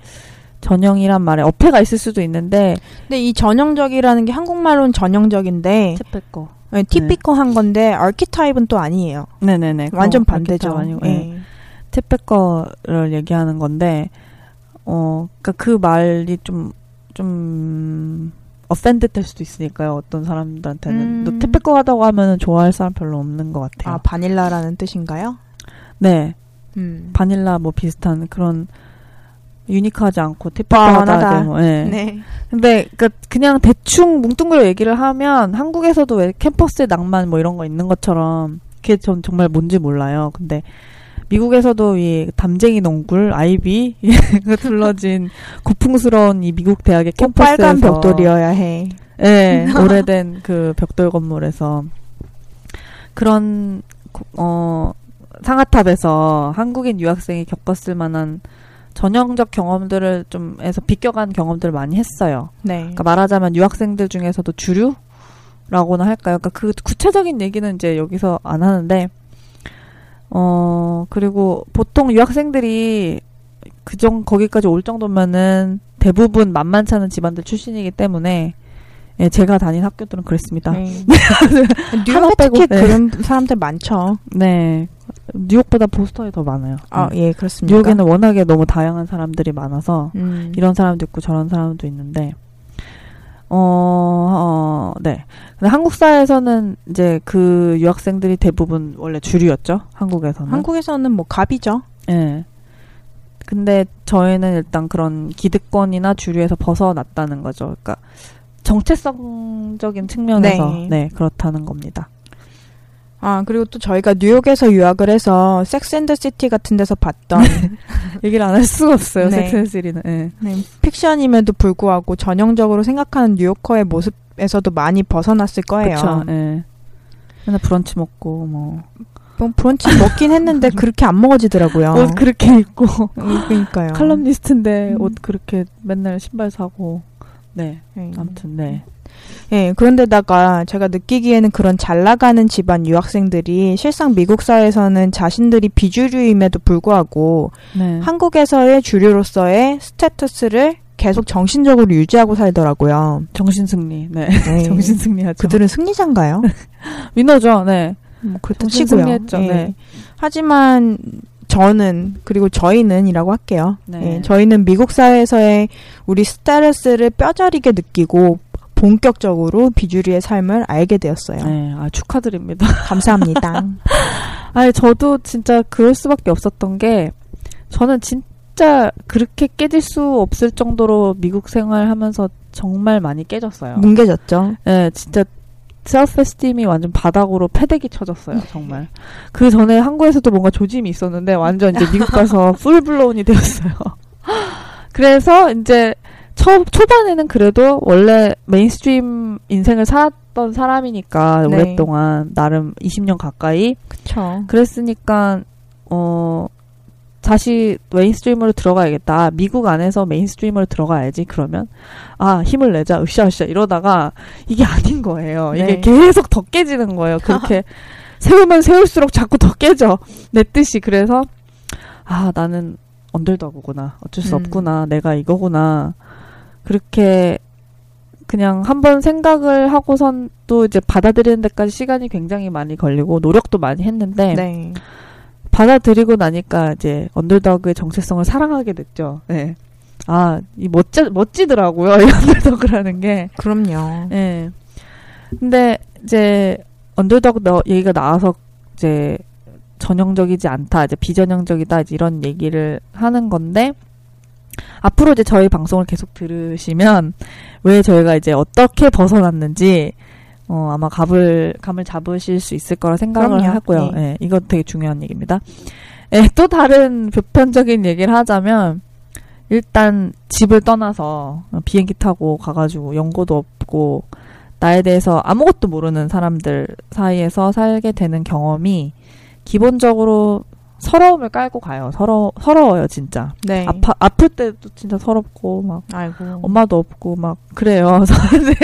전형이란 말에 어폐가 있을 수도 있는데 근데 이 전형적이라는 게 한국말로는 전형적인데 typical. 네, typical한 건데 archetype은 또 아니에요. 네네네. 완전 반대죠. 아니고, 예. 예. typical을 얘기하는 건데 어 그러니까 그 말이 좀 좀 offend 될 수도 있으니까요. 어떤 사람들한테는 음. 너 typical 하다고 하면은 좋아할 사람 별로 없는 것 같아요. 아 바닐라라는 뜻인가요? 네. 음. 바닐라 뭐 비슷한 그런 유니크하지 않고. 티피컬하다 뭐, 예. 네. 근데 그 그냥 대충 뭉뚱그려 얘기를 하면 한국에서도 왜 캠퍼스의 낭만 뭐 이런 거 있는 것처럼 그게 전 정말 뭔지 몰라요. 근데 미국에서도 이 담쟁이 농굴 아이비 그 둘러진 고풍스러운 이 미국 대학의 꼭 캠퍼스에서 빨간 벽돌이어야 해. 예, 오래된 그 벽돌 건물에서 그런 고- 어 상아탑에서 한국인 유학생이 겪었을 만한 전형적 경험들을 좀 해서 비껴간 경험들을 많이 했어요. 네. 그러니까 말하자면 유학생들 중에서도 주류 라고나 할까요? 그러니까 그 구체적인 얘기는 이제 여기서 안 하는데 어 그리고 보통 유학생들이 그정 거기까지 올 정도면은 대부분 만만치 않은 집안들 출신이기 때문에 예, 제가 다닌 학교들은 그랬습니다. 네. 하나 뉴욕에 빼고, 네. 그런 사람들 많죠. 네. 뉴욕보다 보스턴이 더 많아요. 아, 음. 예, 그렇습니다. 뉴욕에는 워낙에 너무 다양한 사람들이 많아서 음. 이런 사람도 있고 저런 사람도 있는데 어, 어, 네. 근데 한국 사회에서는 이제 그 유학생들이 대부분 원래 주류였죠. 한국에서는. 한국에서는 뭐 갑이죠. 예. 근데 저희는 일단 그런 기득권이나 주류에서 벗어났다는 거죠. 그러니까 정체성적인 측면에서 네. 네, 그렇다는 겁니다. 아, 그리고 또 저희가 뉴욕에서 유학을 해서 섹스앤더 시티 같은 데서 봤던 얘기를 안 할 수가 없어요. 네. 섹스앤시리는. 예. 네, 픽션임에도 불구하고 전형적으로 생각하는 뉴요커의 모습에서도 많이 벗어났을 거예요. 그렇죠. 예. 맨날 브런치 먹고 뭐 뭐 브런치 먹긴 했는데 그렇게 안 먹어지더라고요. 옷 그렇게 입고 음, 그러니까요. 칼럼니스트인데 음. 옷 그렇게 맨날 신발 사고 네 네. 아무튼 네 예, 그런데다가 제가 느끼기에는 그런 잘 나가는 집안 유학생들이 실상 미국 사회에서는 자신들이 비주류임에도 불구하고 네. 한국에서의 주류로서의 스테투스를 계속 정신적으로 유지하고 살더라고요. 정신 승리 네, 네. 정신 승리하죠 그들은 승리자인가요? 위너죠 네 뭐 그렇다 정신 치고요. 승리했죠. 예. 네. 하지만 저는 그리고 저희는이라고 할게요. 네. 예, 저희는 미국 사회에서의 우리 스테레스를 뼈저리게 느끼고 본격적으로 비주류의 삶을 알게 되었어요. 네, 아 축하드립니다. 감사합니다. 아니 저도 진짜 그럴 수밖에 없었던 게 저는 진짜 그렇게 깨질 수 없을 정도로 미국 생활하면서 정말 많이 깨졌어요. 뭉개졌죠. 네, 진짜 self-esteem이 완전 바닥으로 패대기 쳐졌어요, 정말. 그 전에 한국에서도 뭔가 조짐이 있었는데 완전 이제 미국 가서 full-blown이 되었어요. 그래서 이제 초, 초반에는 그래도 원래 mainstream 인생을 살았던 사람이니까 네. 오랫동안 나름 20년 가까이 그렇죠. 그랬으니까 어 다시 mainstream으로 들어가야겠다. 미국 안에서 mainstream으로 들어가야지. 그러면 아 힘을 내자. 으쌰으쌰 이러다가 이게 아닌 거예요. 네. 이게 계속 더 깨지는 거예요. 그렇게 세우면 세울수록 자꾸 더 깨져. 내 뜻이 그래서 아 나는 언더더그구나. 어쩔 수 음. 없구나. 내가 이거구나. 그렇게 그냥 한번 생각을 하고선 또 이제 받아들이는 데까지 시간이 굉장히 많이 걸리고 노력도 많이 했는데 네. 받아들이고 나니까 이제 언더더그의 정체성을 사랑하게 됐죠. 네. 아, 이 멋지, 멋지더라고요. 이 언더더그라는 게. 그럼요. 예. 근데 이제 언더더그 너, 얘기가 나와서 이제 전형적이지 않다, 이제 비전형적이다, 이제 이런 얘기를 하는 건데 앞으로 이제 저희 방송을 계속 들으시면 왜 저희가 이제 어떻게 벗어났는지 어, 아마 감을 감을 잡으실 수 있을 거라 생각을 그럼요. 하고요. 네. 예, 이거 되게 중요한 얘기입니다. 예, 또 다른 보편적인 얘기를 하자면 일단 집을 떠나서 비행기 타고 가가지고 연고도 없고 나에 대해서 아무것도 모르는 사람들 사이에서 살게 되는 경험이 기본적으로 서러움을 깔고 가요. 서러 서러워요 진짜. 네. 아파 아플 때도 진짜 서럽고 막 아이고. 엄마도 없고 막 그래요. 이제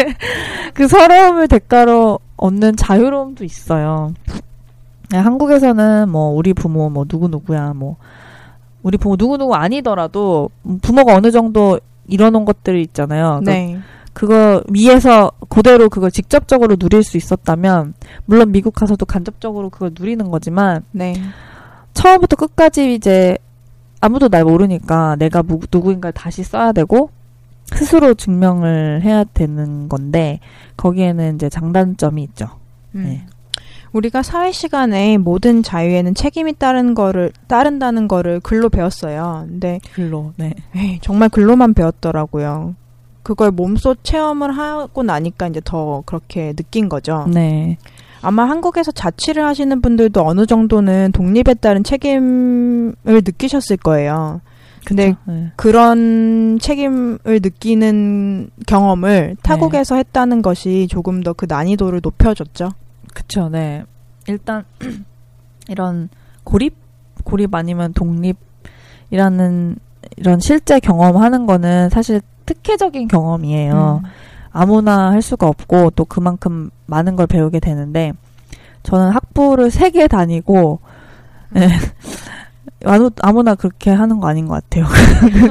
그 서러움을 대가로 얻는 자유로움도 있어요. 네, 한국에서는 뭐 우리 부모 뭐 누구 누구야 뭐 우리 부모 누구 누구 아니더라도 부모가 어느 정도 이뤄놓은 것들이 있잖아요. 그러니까 네. 그거 위에서 그대로 그걸 직접적으로 누릴 수 있었다면 물론 미국 가서도 간접적으로 그걸 누리는 거지만 네. 처음부터 끝까지 이제 아무도 날 모르니까 내가 무- 누구인가를 다시 써야 되고 스스로 증명을 해야 되는 건데 거기에는 이제 장단점이 있죠. 음. 네. 우리가 사회 시간에 모든 자유에는 책임이 따른 거를 따른다는 거를 글로 배웠어요. 근데 글로. 네. 에이, 정말 글로만 배웠더라고요. 그걸 몸소 체험을 하고 나니까 이제 더 그렇게 느낀 거죠. 네. 아마 한국에서 자취를 하시는 분들도 어느 정도는 독립에 따른 책임을 느끼셨을 거예요. 근데 그쵸? 네. 그런 책임을 느끼는 경험을 타국에서 했다는 것이 조금 더 그 난이도를 높여줬죠. 그쵸, 네. 일단, 이런 고립? 고립 아니면 독립이라는 이런 실제 경험하는 거는 사실 특혜적인 경험이에요. 음. 아무나 할 수가 없고 또 그만큼 많은 걸 배우게 되는데 저는 학부를 세 개 다니고 예. 아무, 아무나 그렇게 하는 거 아닌 것 같아요.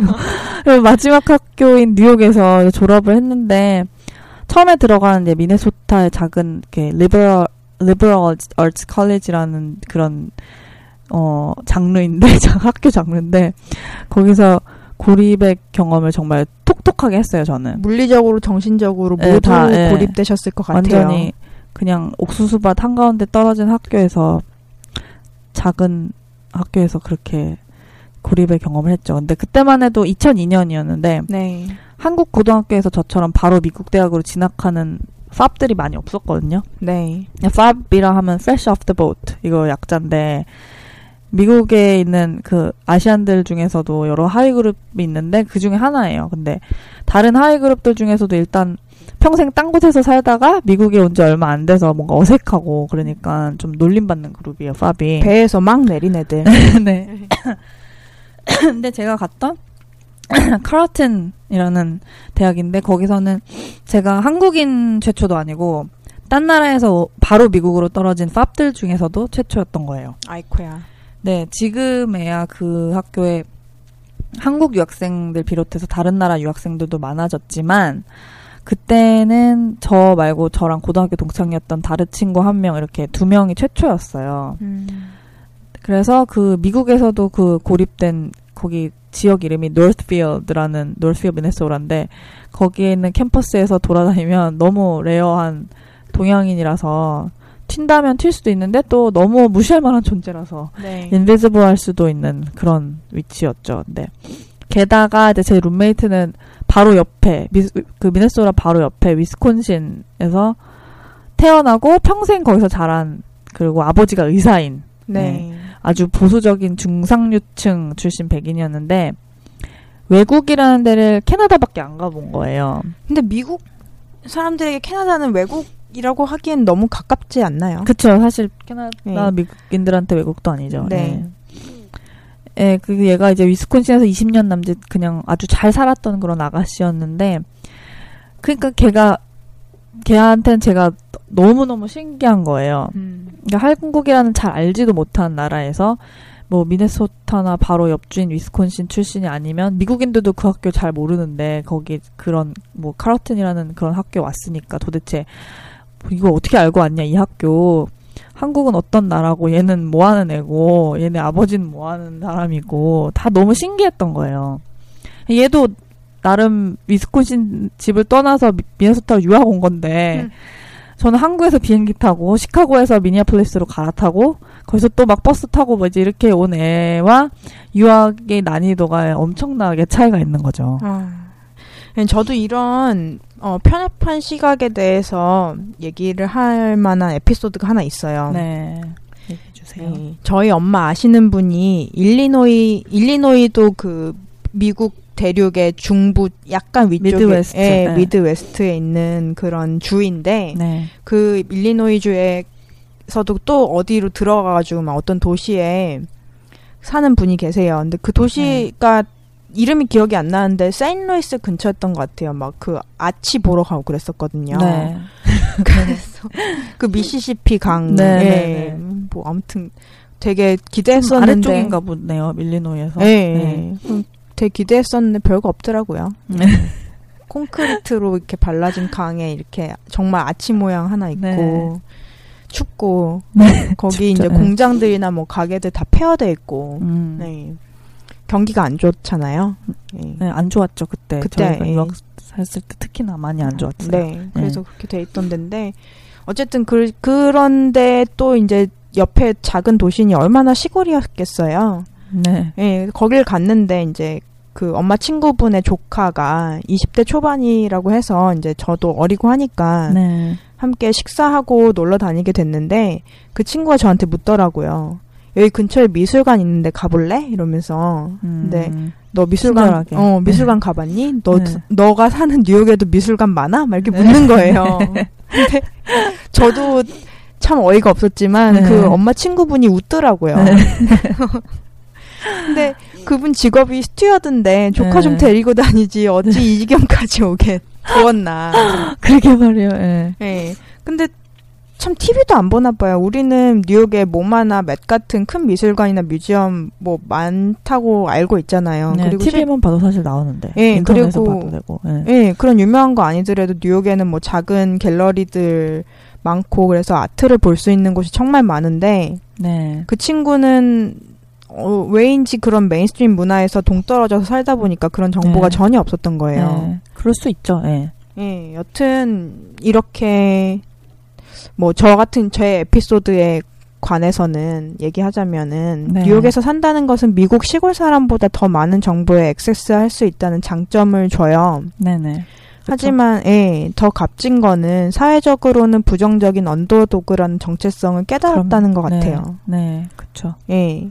마지막 학교인 뉴욕에서 졸업을 했는데 처음에 이제 미네소타의 작은 liberal liberal arts college라는 그런 어 장르인데 학교 장르인데 거기서 고립의 경험을 정말 톡톡하게 했어요 저는 물리적으로 정신적으로 네, 모두 다, 예. 고립되셨을 것 같아요. 완전히 그냥 옥수수밭 한가운데 떨어진 학교에서 작은 학교에서 그렇게 고립의 경험을 했죠. 근데 그때만 해도 2002년이었는데 네. 한국 고등학교에서 저처럼 바로 미국 대학으로 진학하는 팝들이 많이 없었거든요. 네. 팝이라 하면 Fresh Off the Boat 이거 약자인데 미국에 있는 그 아시안들 중에서도 여러 하위 그룹이 있는데 그 중에 하나예요. 근데 다른 하위 그룹들 중에서도 일단 평생 딴 곳에서 살다가 미국에 온 지 얼마 안 돼서 뭔가 어색하고 그러니까 좀 놀림받는 그룹이에요. 팝이. 배에서 막 내린 애들. 네. 근데 제가 갔던 카라튼이라는 대학인데 거기서는 제가 한국인 최초도 아니고 딴 나라에서 바로 미국으로 떨어진 팝들 중에서도 최초였던 거예요. 아이코야. 네, 지금에야 그 학교에 한국 유학생들 비롯해서 다른 나라 유학생들도 많아졌지만 그때는 저 말고 저랑 고등학교 동창이었던 다른 친구 한 명 이렇게 두 명이 최초였어요. 음. 그래서 그 미국에서도 그 고립된 거기 지역 이름이 노스필드라는 노스필드 미네소타인데 거기에 있는 캠퍼스에서 돌아다니면 너무 rare한 동양인이라서 튄다면 튈 수도 있는데 또 너무 무시할 만한 존재라서 네. invisible 할 수도 있는 그런 위치였죠. 근데 게다가 이제 제 룸메이트는 바로 옆에 미, 그 미네소타 바로 옆에 위스콘신에서 태어나고 평생 거기서 자란 그리고 아버지가 의사인 네. 아주 보수적인 중상류층 출신 백인이었는데 외국이라는 데를 캐나다밖에 안 가본 거예요. 근데 미국 사람들에게 캐나다는 외국 이라고 하기엔 너무 가깝지 않나요? 그쵸. 사실 캐나다 네. 미국인들한테 외국도 아니죠. 네. 예, 예, 그 얘가 이제 위스콘신에서 20년 남짓 그냥 아주 잘 살았던 그런 아가씨였는데, 그러니까 걔가 걔한테는 제가 너무 너무 신기한 거예요. 음. 그러니까 한국이라는 잘 알지도 못한 나라에서 뭐 미네소타나 바로 옆주인 위스콘신 출신이 아니면 미국인들도 그 학교 잘 모르는데 거기 그런 뭐 카로튼이라는 그런 학교 왔으니까 도대체 이거 어떻게 알고 왔냐 이 학교 한국은 어떤 나라고 얘는 뭐 하는 애고 얘네 아버지는 뭐 하는 사람이고 다 너무 신기했던 거예요. 얘도 나름 위스콘신 집을 떠나서 미- 미네소타로 유학 온 건데 음. 저는 한국에서 비행기 타고 시카고에서 미니애폴리스로 갈아타고 거기서 또 막 버스 타고 뭐 이제 이렇게 온 애와 유학의 난이도가 엄청나게 차이가 있는 거죠. 아. 저도 이런 어, 편협한 시각에 대해서 얘기를 할 만한 에피소드가 하나 있어요. 네. 얘기해 주세요. 네. 저희 엄마 아시는 분이 일리노이 일리노이도 그 미국 대륙의 중부 약간 위쪽에 Midwest, 예, 네. Midwest에 있는 그런 주인데 네. 그 일리노이 주에서도 또 어디로 들어가가지고 막 어떤 도시에 사는 분이 계세요. 근데 그 도시가 이름이 기억이 안 나는데 세인루이스 근처였던 것 같아요. 막 그 아치 보러 가고 그랬었거든요. 네. 그래서 그 미시시피 강, 네, 예, 네, 네. 뭐 아무튼 되게 좀 기대했었는데 아래쪽인가 보네요. 밀리노이에서. 예, 음, 되게 기대했었는데 별거 없더라고요. 네. 콘크리트로 이렇게 발라진 강에 이렇게 정말 아치 모양 하나 있고 네. 춥고 네. 거기 춥죠. 이제 네. 공장들이나 뭐 가게들 다 폐허돼 있고 음. 네. 경기가 안 좋잖아요. 예. 네, 안 좋았죠 그때. 그때, 예. 유학 했을 때 특히나 많이 안 좋았어요. 네, 그래서 그렇게 돼 있던 데인데 어쨌든 그 그런데 또 이제 옆에 작은 도시니 얼마나 시골이었겠어요. 네. 예, 거길 갔는데 이제 그 엄마 친구분의 조카가 20대 초반이라고 해서 이제 저도 어리고 하니까 네. 함께 식사하고 놀러 다니게 됐는데 그 친구가 저한테 묻더라고요. 여기 근처에 미술관 있는데 가볼래? 이러면서 음. 네. 너 미술관 친절하게. 어 미술관 가봤니? 너 네. 너가 사는 뉴욕에도 미술관 많아? 막 이렇게 묻는 거예요. 근데 저도 참 어이가 없었지만 네. 그 엄마 친구분이 웃더라고요. 근데 그분 직업이 스튜어드인데 조카 네. 좀 데리고 다니지 어찌 이 지경까지 오게 두었나. 그러게 말이에요. 예. 예. 근데 참 TV도 안 보나 봐요. 우리는 뉴욕에 모마나 맷 같은 큰 미술관이나 museum 뭐 많다고 알고 있잖아요. 네, 그리고 실- TV만 봐도 사실 나오는데. 예, 인터넷에서 그리고- 봐도 되고. 예. 예, 그런 유명한 거 아니더라도 뉴욕에는 뭐 작은 갤러리들 많고 그래서 art를 볼 수 있는 곳이 정말 많은데 네. 그 친구는 어, 왜인지 그런 mainstream 문화에서 동떨어져서 살다 보니까 그런 정보가 네. 전혀 없었던 거예요. 네. 그럴 수 있죠. 예. 예, 여튼 이렇게 뭐 저 같은 제 에피소드에 관해서는 얘기하자면은 네. 뉴욕에서 산다는 것은 미국 시골 사람보다 더 많은 정보에 access할 수 있다는 장점을 줘요. 네네. 하지만 예, 더 값진 거는 사회적으로는 부정적인 언더도그라는 정체성을 깨달았다는 것 네. 같아요. 네, 그쵸. 예.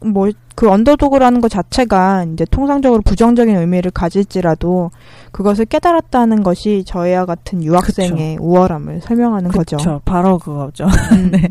뭐 그 언더도그라는 것 자체가 이제 통상적으로 부정적인 의미를 가질지라도 그것을 깨달았다는 것이 저희와 같은 유학생의 우월함을 설명하는 거죠. 그쵸. 바로 그거죠. 음. 네.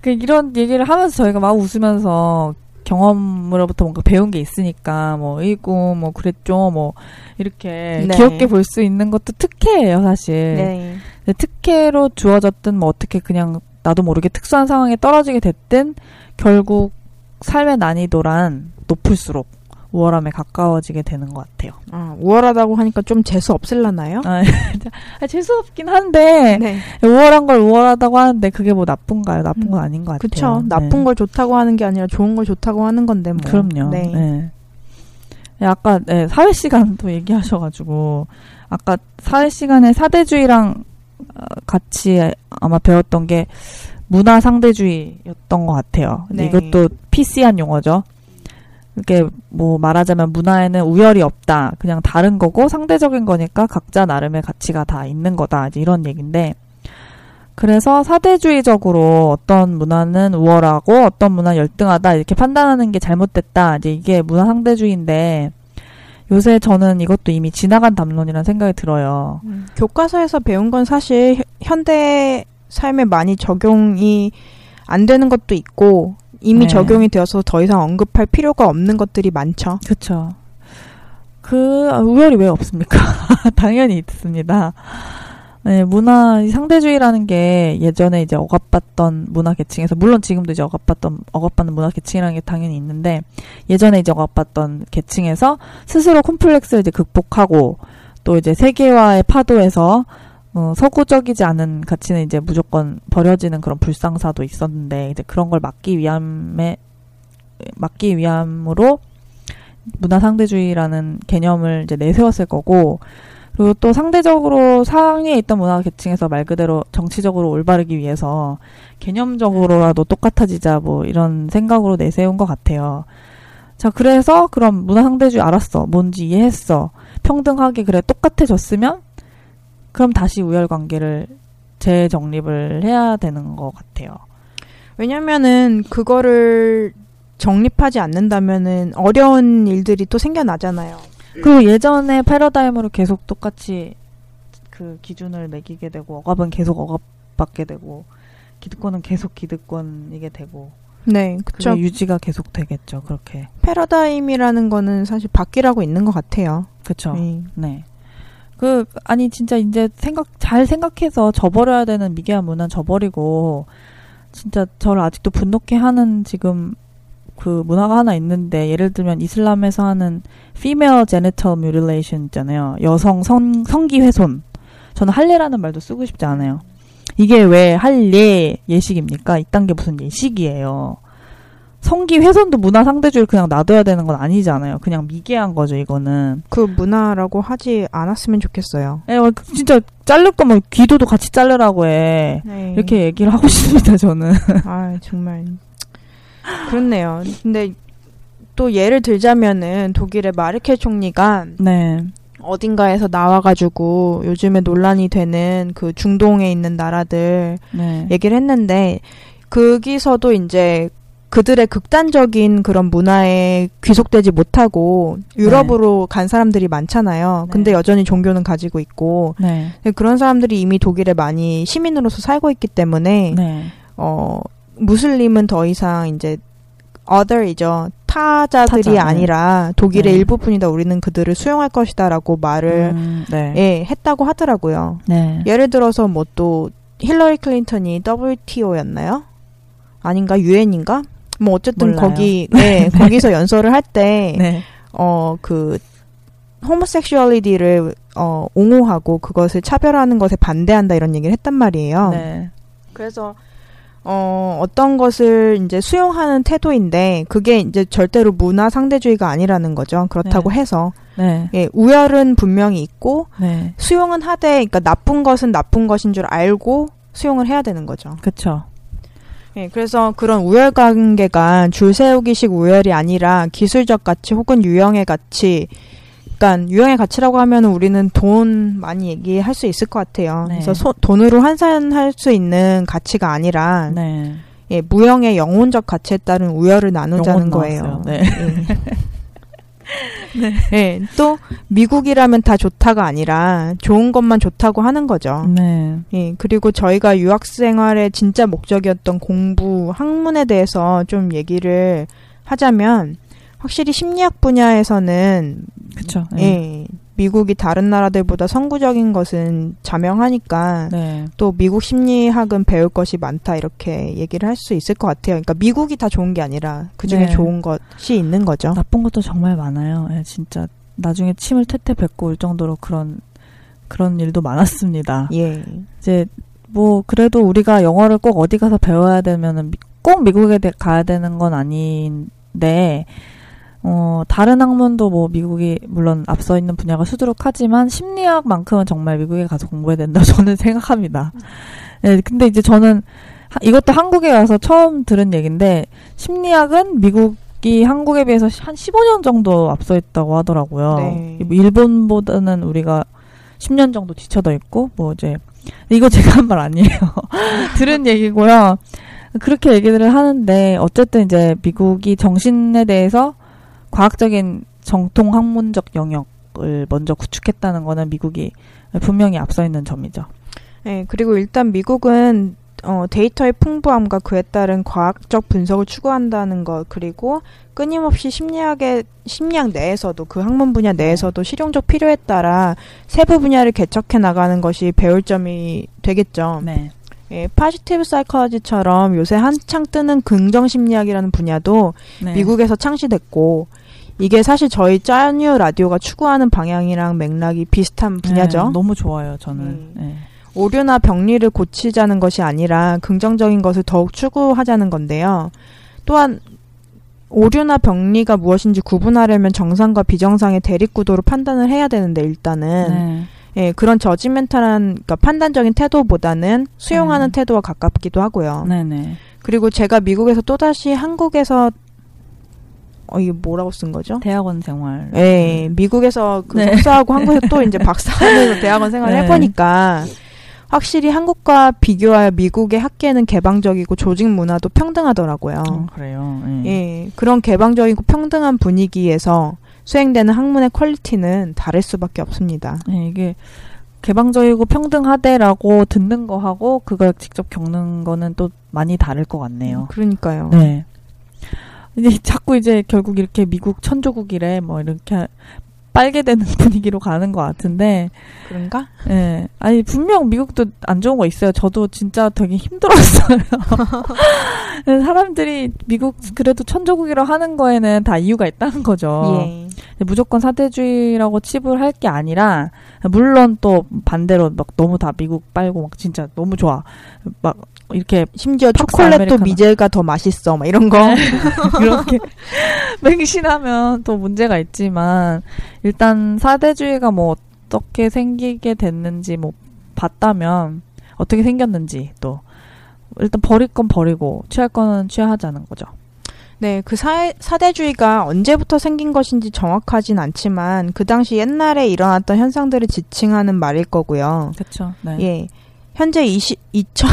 그 이런 얘기를 하면서 저희가 막 웃으면서 경험으로부터 뭔가 배운 게 있으니까 뭐 이고 뭐 그랬죠 뭐 이렇게 네. 귀엽게 볼 수 있는 것도 특혜예요 사실. 네. 특혜로 주어졌든 뭐 어떻게 그냥 나도 모르게 특수한 상황에 떨어지게 됐든 결국 삶의 난이도란 높을수록 우월함에 가까워지게 되는 것 같아요. 아, 우월하다고 하니까 좀 재수 없을라나요? 아, 아, 재수 없긴 한데 네. 우월한 걸 우월하다고 하는데 그게 뭐 나쁜가요? 나쁜 음, 건 아닌 것 같아요. 그쵸. 나쁜 네. 걸 좋다고 하는 게 아니라 좋은 걸 좋다고 하는 건데 뭐. 그럼요. 네. 네. 네, 아까 네, 사회 시간도 얘기하셔가지고 아까 사회 시간에 사대주의랑 어, 같이 아마 배웠던 게 문화 상대주의였던 것 같아요. 네. 이것도 PC한 용어죠. 이게 뭐 말하자면 문화에는 우열이 없다. 그냥 다른 거고 상대적인 거니까 각자 나름의 가치가 다 있는 거다. 이제 이런 얘기인데 그래서 사대주의적으로 어떤 문화는 우월하고 어떤 문화는 열등하다 이렇게 판단하는 게 잘못됐다. 이제 이게 문화 상대주의인데 요새 저는 이것도 이미 지나간 담론이라는 생각이 들어요. 음, 교과서에서 배운 건 사실 현- 현대 삶에 많이 적용이 안 되는 것도 있고 이미 네. 적용이 되어서 더 이상 언급할 필요가 없는 것들이 많죠. 그렇죠. 그 우열이 왜 없습니까? 당연히 있습니다. 네, 문화 상대주의라는 게 예전에 이제 억압받던 문화 계층에서 물론 지금도 이제 억압받던 억압받는 문화 계층이라는 게 당연히 있는데 예전에 이제 억압받던 계층에서 스스로 콤플렉스를 이제 극복하고 또 이제 세계화의 파도에서 어, 서구적이지 않은 가치는 이제 무조건 버려지는 그런 불상사도 있었는데 이제 그런 걸 막기 위함에 막기 위함으로 문화 상대주의라는 개념을 이제 내세웠을 거고 그리고 또 상대적으로 상위에 있던 문화 계층에서 말 그대로 정치적으로 올바르기 위해서 개념적으로라도 똑같아지자 뭐 이런 생각으로 내세운 것 같아요. 자, 그래서 그럼 문화 상대주의 알았어. 뭔지 이해했어. 평등하게 그래 똑같아졌으면 그럼 다시 우열 관계를 재정립을 해야 되는 것 같아요. 왜냐면은 그거를 정립하지 않는다면은 어려운 일들이 또 생겨나잖아요. 그리고 예전에 패러다임으로 계속 똑같이 그 기준을 매기게 되고 억압은 계속 억압받게 되고 기득권은 계속 기득권이게 되고 네, 그쵸. 유지가 계속 되겠죠. 그렇게 패러다임이라는 거는 사실 바뀌라고 있는 것 같아요. 그렇죠. 네. 네. 그 아니 진짜 이제 생각 잘 생각해서 저버려야 되는 미개한 문화는 저버리고 진짜 저를 아직도 분노케 하는 지금 그 문화가 하나 있는데 예를 들면 이슬람에서 하는 female genital mutilation 있잖아요. 여성 성 성기 훼손. 저는 할례라는 말도 쓰고 싶지 않아요. 이게 왜 할례 예식입니까? 이딴 게 무슨 예식이에요. 성기 훼손도 문화 상대주의를 그냥 놔둬야 되는 건 아니잖아요. 그냥 미개한 거죠, 이거는. 그 문화라고 하지 않았으면 좋겠어요. 에, 뭐, 진짜 자를 거면 귀도도 같이 자르라고 해. 네. 이렇게 얘기를 하고 싶습니다, 저는. 아 정말 그렇네요. 근데 또 예를 들자면은 독일의 마르켈 총리가 네. 어딘가에서 나와가지고 요즘에 논란이 되는 그 중동에 있는 나라들 네. 얘기를 했는데 거기서도 이제 그들의 극단적인 그런 문화에 귀속되지 못하고 유럽으로 간 사람들이 많잖아요. 네. 근데 여전히 종교는 가지고 있고 네. 그런 사람들이 이미 독일에 많이 시민으로서 살고 있기 때문에 네. 어 무슬림은 더 이상 이제 other이죠. 타자들이 타자, 네. 아니라 독일의 네. 일부분이다. 우리는 그들을 수용할 것이다라고 말을 음, 네. 예, 했다고 하더라고요. 네. 예를 들어서 뭐 또 힐러리 클린턴이 WTO였나요? 아닌가 유엔인가? 뭐 어쨌든 몰라요. 거기 네, 거기서 연설을 할때 네. 어그 homosexuality를 어, 옹호하고 그것을 차별하는 것에 반대한다 이런 얘기를 했단 말이에요. 네. 그래서 어, 어떤 것을 이제 수용하는 태도인데 그게 이제 절대로 문화 상대주의가 아니라는 거죠. 그렇다고 해서 네. 예, 우열은 분명히 있고 네. 수용은 하되 그러니까 나쁜 것은 나쁜 것인 줄 알고 수용을 해야 되는 거죠. 그쵸. 예, 그래서 그런 우열 관계가 줄 세우기식 우열이 아니라 기술적 가치 혹은 유형의 가치 그러니까 유형의 가치라고 하면 우리는 돈 많이 얘기할 수 있을 것 같아요. 네. 그래서 소- 돈으로 환산할 수 있는 가치가 아니라 네. 예, 무형의 영혼적 가치에 따른 우열을 나누자는 거예요. 나왔 네. 예. 예, 또 미국이라면 다 좋다가 아니라 좋은 것만 좋다고 하는 거죠. 네. 예, 그리고 저희가 유학 생활의 진짜 목적이었던 공부, 학문에 대해서 좀 얘기를 하자면 확실히 심리학 분야에서는 그쵸. 네. 예, 미국이 다른 나라들보다 선구적인 것은 자명하니까 네. 또 미국 심리학은 배울 것이 많다 이렇게 얘기를 할 수 있을 것 같아요. 그러니까 미국이 다 좋은 게 아니라 그 중에 네. 좋은 것이 있는 거죠. 나쁜 것도 정말 많아요. 예, 진짜 나중에 침을 퇴퇴 뱉고 올 정도로 그런 그런 일도 많았습니다. 예, 이제 뭐 그래도 우리가 영어를 꼭 어디 가서 배워야 되면은 미- 꼭 미국에 대- 가야 되는 건 아닌데 어 다른 학문도 뭐 미국이 물론 앞서 있는 분야가 수두룩하지만 심리학만큼은 정말 미국에 가서 공부해야 된다 저는 생각합니다. 네, 근데 이제 저는 하- 이것도 한국에 와서 처음 들은 얘기인데 심리학은 미국이 한국에 비해서 한 15년 정도 앞서 있다고 하더라고요. 네. 뭐 일본보다는 우리가 10년 정도 뒤쳐져 있고 뭐 이제 이거 제가 한 말 아니에요. 들은 얘기고요. 그렇게 얘기들을 하는데 어쨌든 이제 미국이 정신에 대해서 과학적인 정통 학문적 영역을 먼저 구축했다는 거는 미국이 분명히 앞서 있는 점이죠. 예, 그리고 일단 미국은 어, 데이터의 풍부함과 그에 따른 과학적 분석을 추구한다는 것 그리고 끊임없이 심리학의 심리학 내에서도 그 학문 분야 내에서도 실용적 필요에 따라 세부 분야를 개척해 나가는 것이 배울 점이 되겠죠. 네. 예, positive psychology처럼 요새 한창 뜨는 긍정 심리학이라는 분야도 네. 미국에서 창시됐고 이게 사실 저희 짜뉴 라디오가 추구하는 방향이랑 맥락이 비슷한 분야죠. 네, 너무 좋아요, 저는. 음. 네. 오류나 병리를 고치자는 것이 아니라 긍정적인 것을 더욱 추구하자는 건데요. 또한 오류나 병리가 무엇인지 구분하려면 정상과 비정상의 대립구도로 판단을 해야 되는데 일단은 네. 예, 그런 저지멘탈한 그러니까 판단적인 태도보다는 수용하는 네. 태도와 가깝기도 하고요. 네네. 그리고 제가 미국에서 또다시 한국에서 어 이게 뭐라고 쓴 거죠? 대학원 생활. 예, 미국에서 그 네. 석사하고 한국에서 또 이제 박사하면서 대학원 생활을 네. 해보니까 확실히 한국과 비교하여 미국의 학계는 개방적이고 조직 문화도 평등하더라고요. 어, 그래요. 예. 예, 그런 개방적이고 평등한 분위기에서 수행되는 학문의 퀄리티는 다를 수밖에 없습니다. 네, 이게 개방적이고 평등하대라고 듣는 거하고 그걸 직접 겪는 거는 또 많이 다를 것 같네요. 그러니까요. 네. 이제 자꾸 이제 결국 이렇게 미국 천조국이래 뭐 이렇게 빨게 되는 분위기로 가는 것 같은데, 그런가? 예. 아니, 분명 미국도 안 좋은 거 있어요. 저도 진짜 되게 힘들었어요. 사람들이 미국 그래도 천조국이라고 하는 거에는 다 이유가 있다는 거죠. 예. 무조건 사대주의라고 칩을 할 게 아니라 물론 또 반대로 막 너무 다 미국 빨고 막 진짜 너무 좋아 막 이렇게 심지어 초콜릿도. 미제가 더 맛있어, 막 이런 거. 그렇게 맹신하면 또 문제가 있지만 일단 사대주의가 뭐 어떻게 생기게 됐는지 뭐 봤다면 어떻게 생겼는지 또 일단 버릴 건 버리고 취할 거는 취하자는 거죠. 네, 그 사, 사대주의가 언제부터 생긴 것인지 정확하진 않지만 그 당시 옛날에 일어났던 현상들을 지칭하는 말일 거고요. 그렇죠. 네. 예. 현재 20, 2000,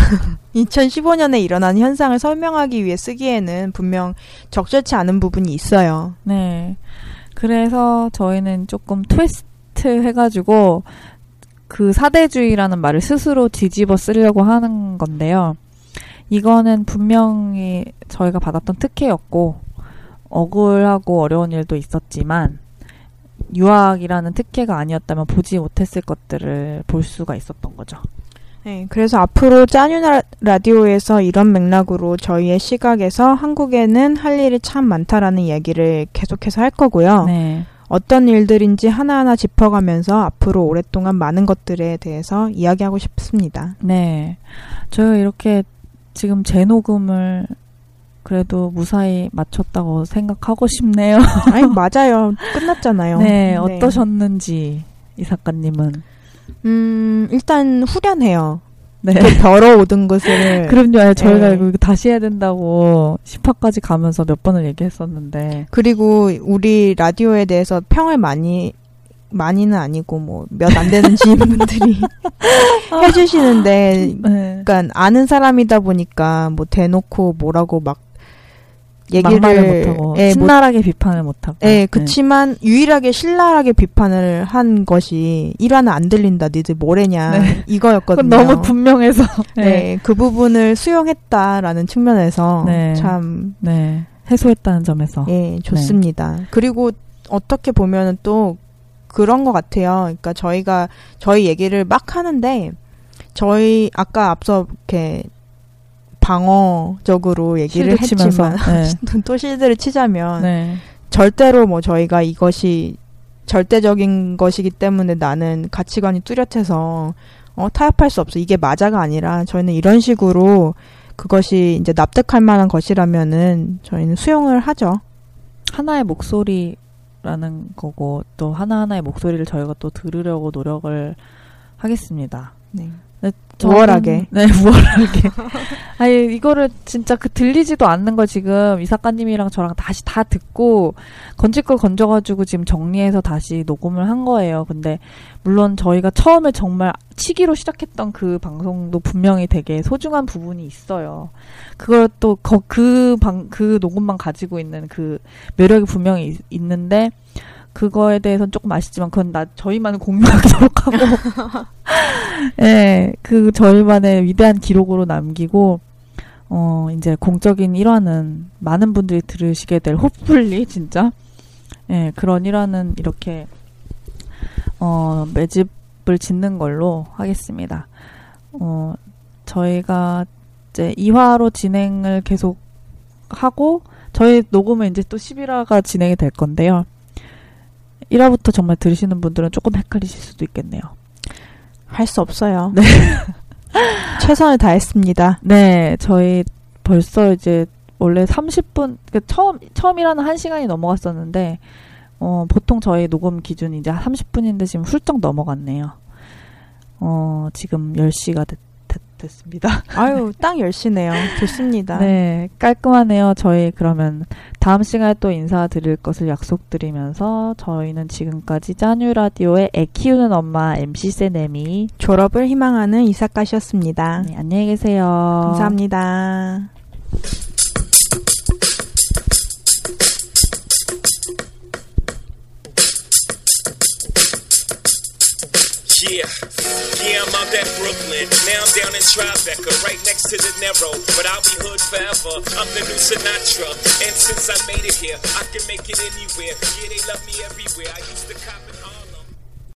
2015년에 일어난 현상을 설명하기 위해 쓰기에는 분명 적절치 않은 부분이 있어요. 네. 그래서 저희는 조금 트위스트 해가지고 그 사대주의라는 말을 스스로 뒤집어 쓰려고 하는 건데요. 이거는 분명히 저희가 받았던 특혜였고, 억울하고 어려운 일도 있었지만, 유학이라는 특혜가 아니었다면 보지 못했을 것들을 볼 수가 있었던 거죠. 네, 그래서 앞으로 짜뉴 라- 라디오에서 이런 맥락으로 저희의 시각에서 한국에는 할 일이 참 많다라는 얘기를 계속해서 할 거고요. 네. 어떤 일들인지 하나하나 짚어가면서 앞으로 오랫동안 많은 것들에 대해서 이야기하고 싶습니다. 네. 저희가 이렇게 지금 재녹음을 그래도 무사히 마쳤다고 생각하고 싶네요. 아니 맞아요. 끝났잖아요. 네, 어떠셨는지 이 작가님은. 음 일단 후련해요. 네. 오던 것을 그럼요. 저희가 네. 이거 다시 해야 된다고 10화까지 가면서 몇 번을 얘기했었는데. 그리고 우리 라디오에 대해서 평을 많이 많이는 아니고 뭐 몇 안 되는 지인분들이 해주시는데 네. 그러니까 아는 사람이다 보니까 뭐 대놓고 뭐라고 막 얘기를 못하고 예, 못- 신랄하게 비판을 못하고. 예, 그치만 유일하게 신랄하게 비판을 한 것이 1화는 안 들린다. 니들 뭐래냐. 네. 이거였거든요. 너무 분명해서. 네, 그 부분을 수용했다라는 측면에서 네. 참 네. 해소했다는 점에서. 예, 좋습니다. 그리고 어떻게 보면은 또 그런 것 같아요. 그러니까 저희가 저희 얘기를 막 하는데 저희 아까 앞서 이렇게 방어적으로 얘기를. 했지만 네. 또 실드를 치자면 네. 절대로 뭐 저희가 이것이 절대적인 것이기 때문에 나는 가치관이 뚜렷해서 어, 타협할 수 없어. 이게 맞아가 아니라 저희는 이런 식으로 그것이 이제 납득할 만한 것이라면은 저희는 수용을 하죠. 하나의 목소리 라는 거고 또 하나하나의 목소리를 저희가 또 들으려고 노력을 하겠습니다. 네. 네, 우월하게. 네, 우월하게. 아니, 이거를 진짜 그 들리지도 않는 걸 지금 이 작가님이랑 저랑 다시 다 듣고 건질 걸 건져가지고 지금 정리해서 다시 녹음을 한 거예요. 근데 물론 저희가 처음에 정말 치기로 시작했던 그 방송도 분명히 되게 소중한 부분이 있어요. 그걸 또 그 방, 그 녹음만 가지고 있는 그 매력이 분명히 있, 있는데 그거에 대해서는 조금 아쉽지만 그건 나 저희만은 공유하도록 하고 예, 그 저희만의 위대한 기록으로 남기고 어 이제 공적인 일화는 많은 분들이 들으시게 될 호플리 진짜 예 그런 일화는 이렇게 어 매집을 짓는 걸로 하겠습니다. 어 저희가 이제 2화로 진행을 계속 하고 저희 녹음은 이제 또 11화가 진행이 될 건데요. 1화부터 정말 들으시는 분들은 조금 헷갈리실 수도 있겠네요. 할 수 없어요. 네. 최선을 다했습니다. 네, 저희 벌써 이제 원래 30분, 그 처음, 처음이라는 1시간이 넘어갔었는데, 어, 보통 저희 녹음 기준이 이제 30분인데 지금 훌쩍 넘어갔네요. 어, 지금 10시가 됐, 됐, 습니다 아유, 딱 10시네요. 좋습니다. 네, 깔끔하네요. 저희 그러면 다음 시간에 또 인사드릴 것을 약속드리면서 저희는 지금까지 짜뉴 라디오의 애 키우는 엄마 MC 세네미. 졸업을 희망하는 이사카시였습니다. 네, 안녕히 계세요. 감사합니다. Yeah, yeah, I'm out at Brooklyn. Now I'm down in Tribeca, right next to the Narrow. But I'll be hood forever. I'm the new Sinatra. And since I made it here, I can make it anywhere. Yeah, they love me everywhere. I used to cop.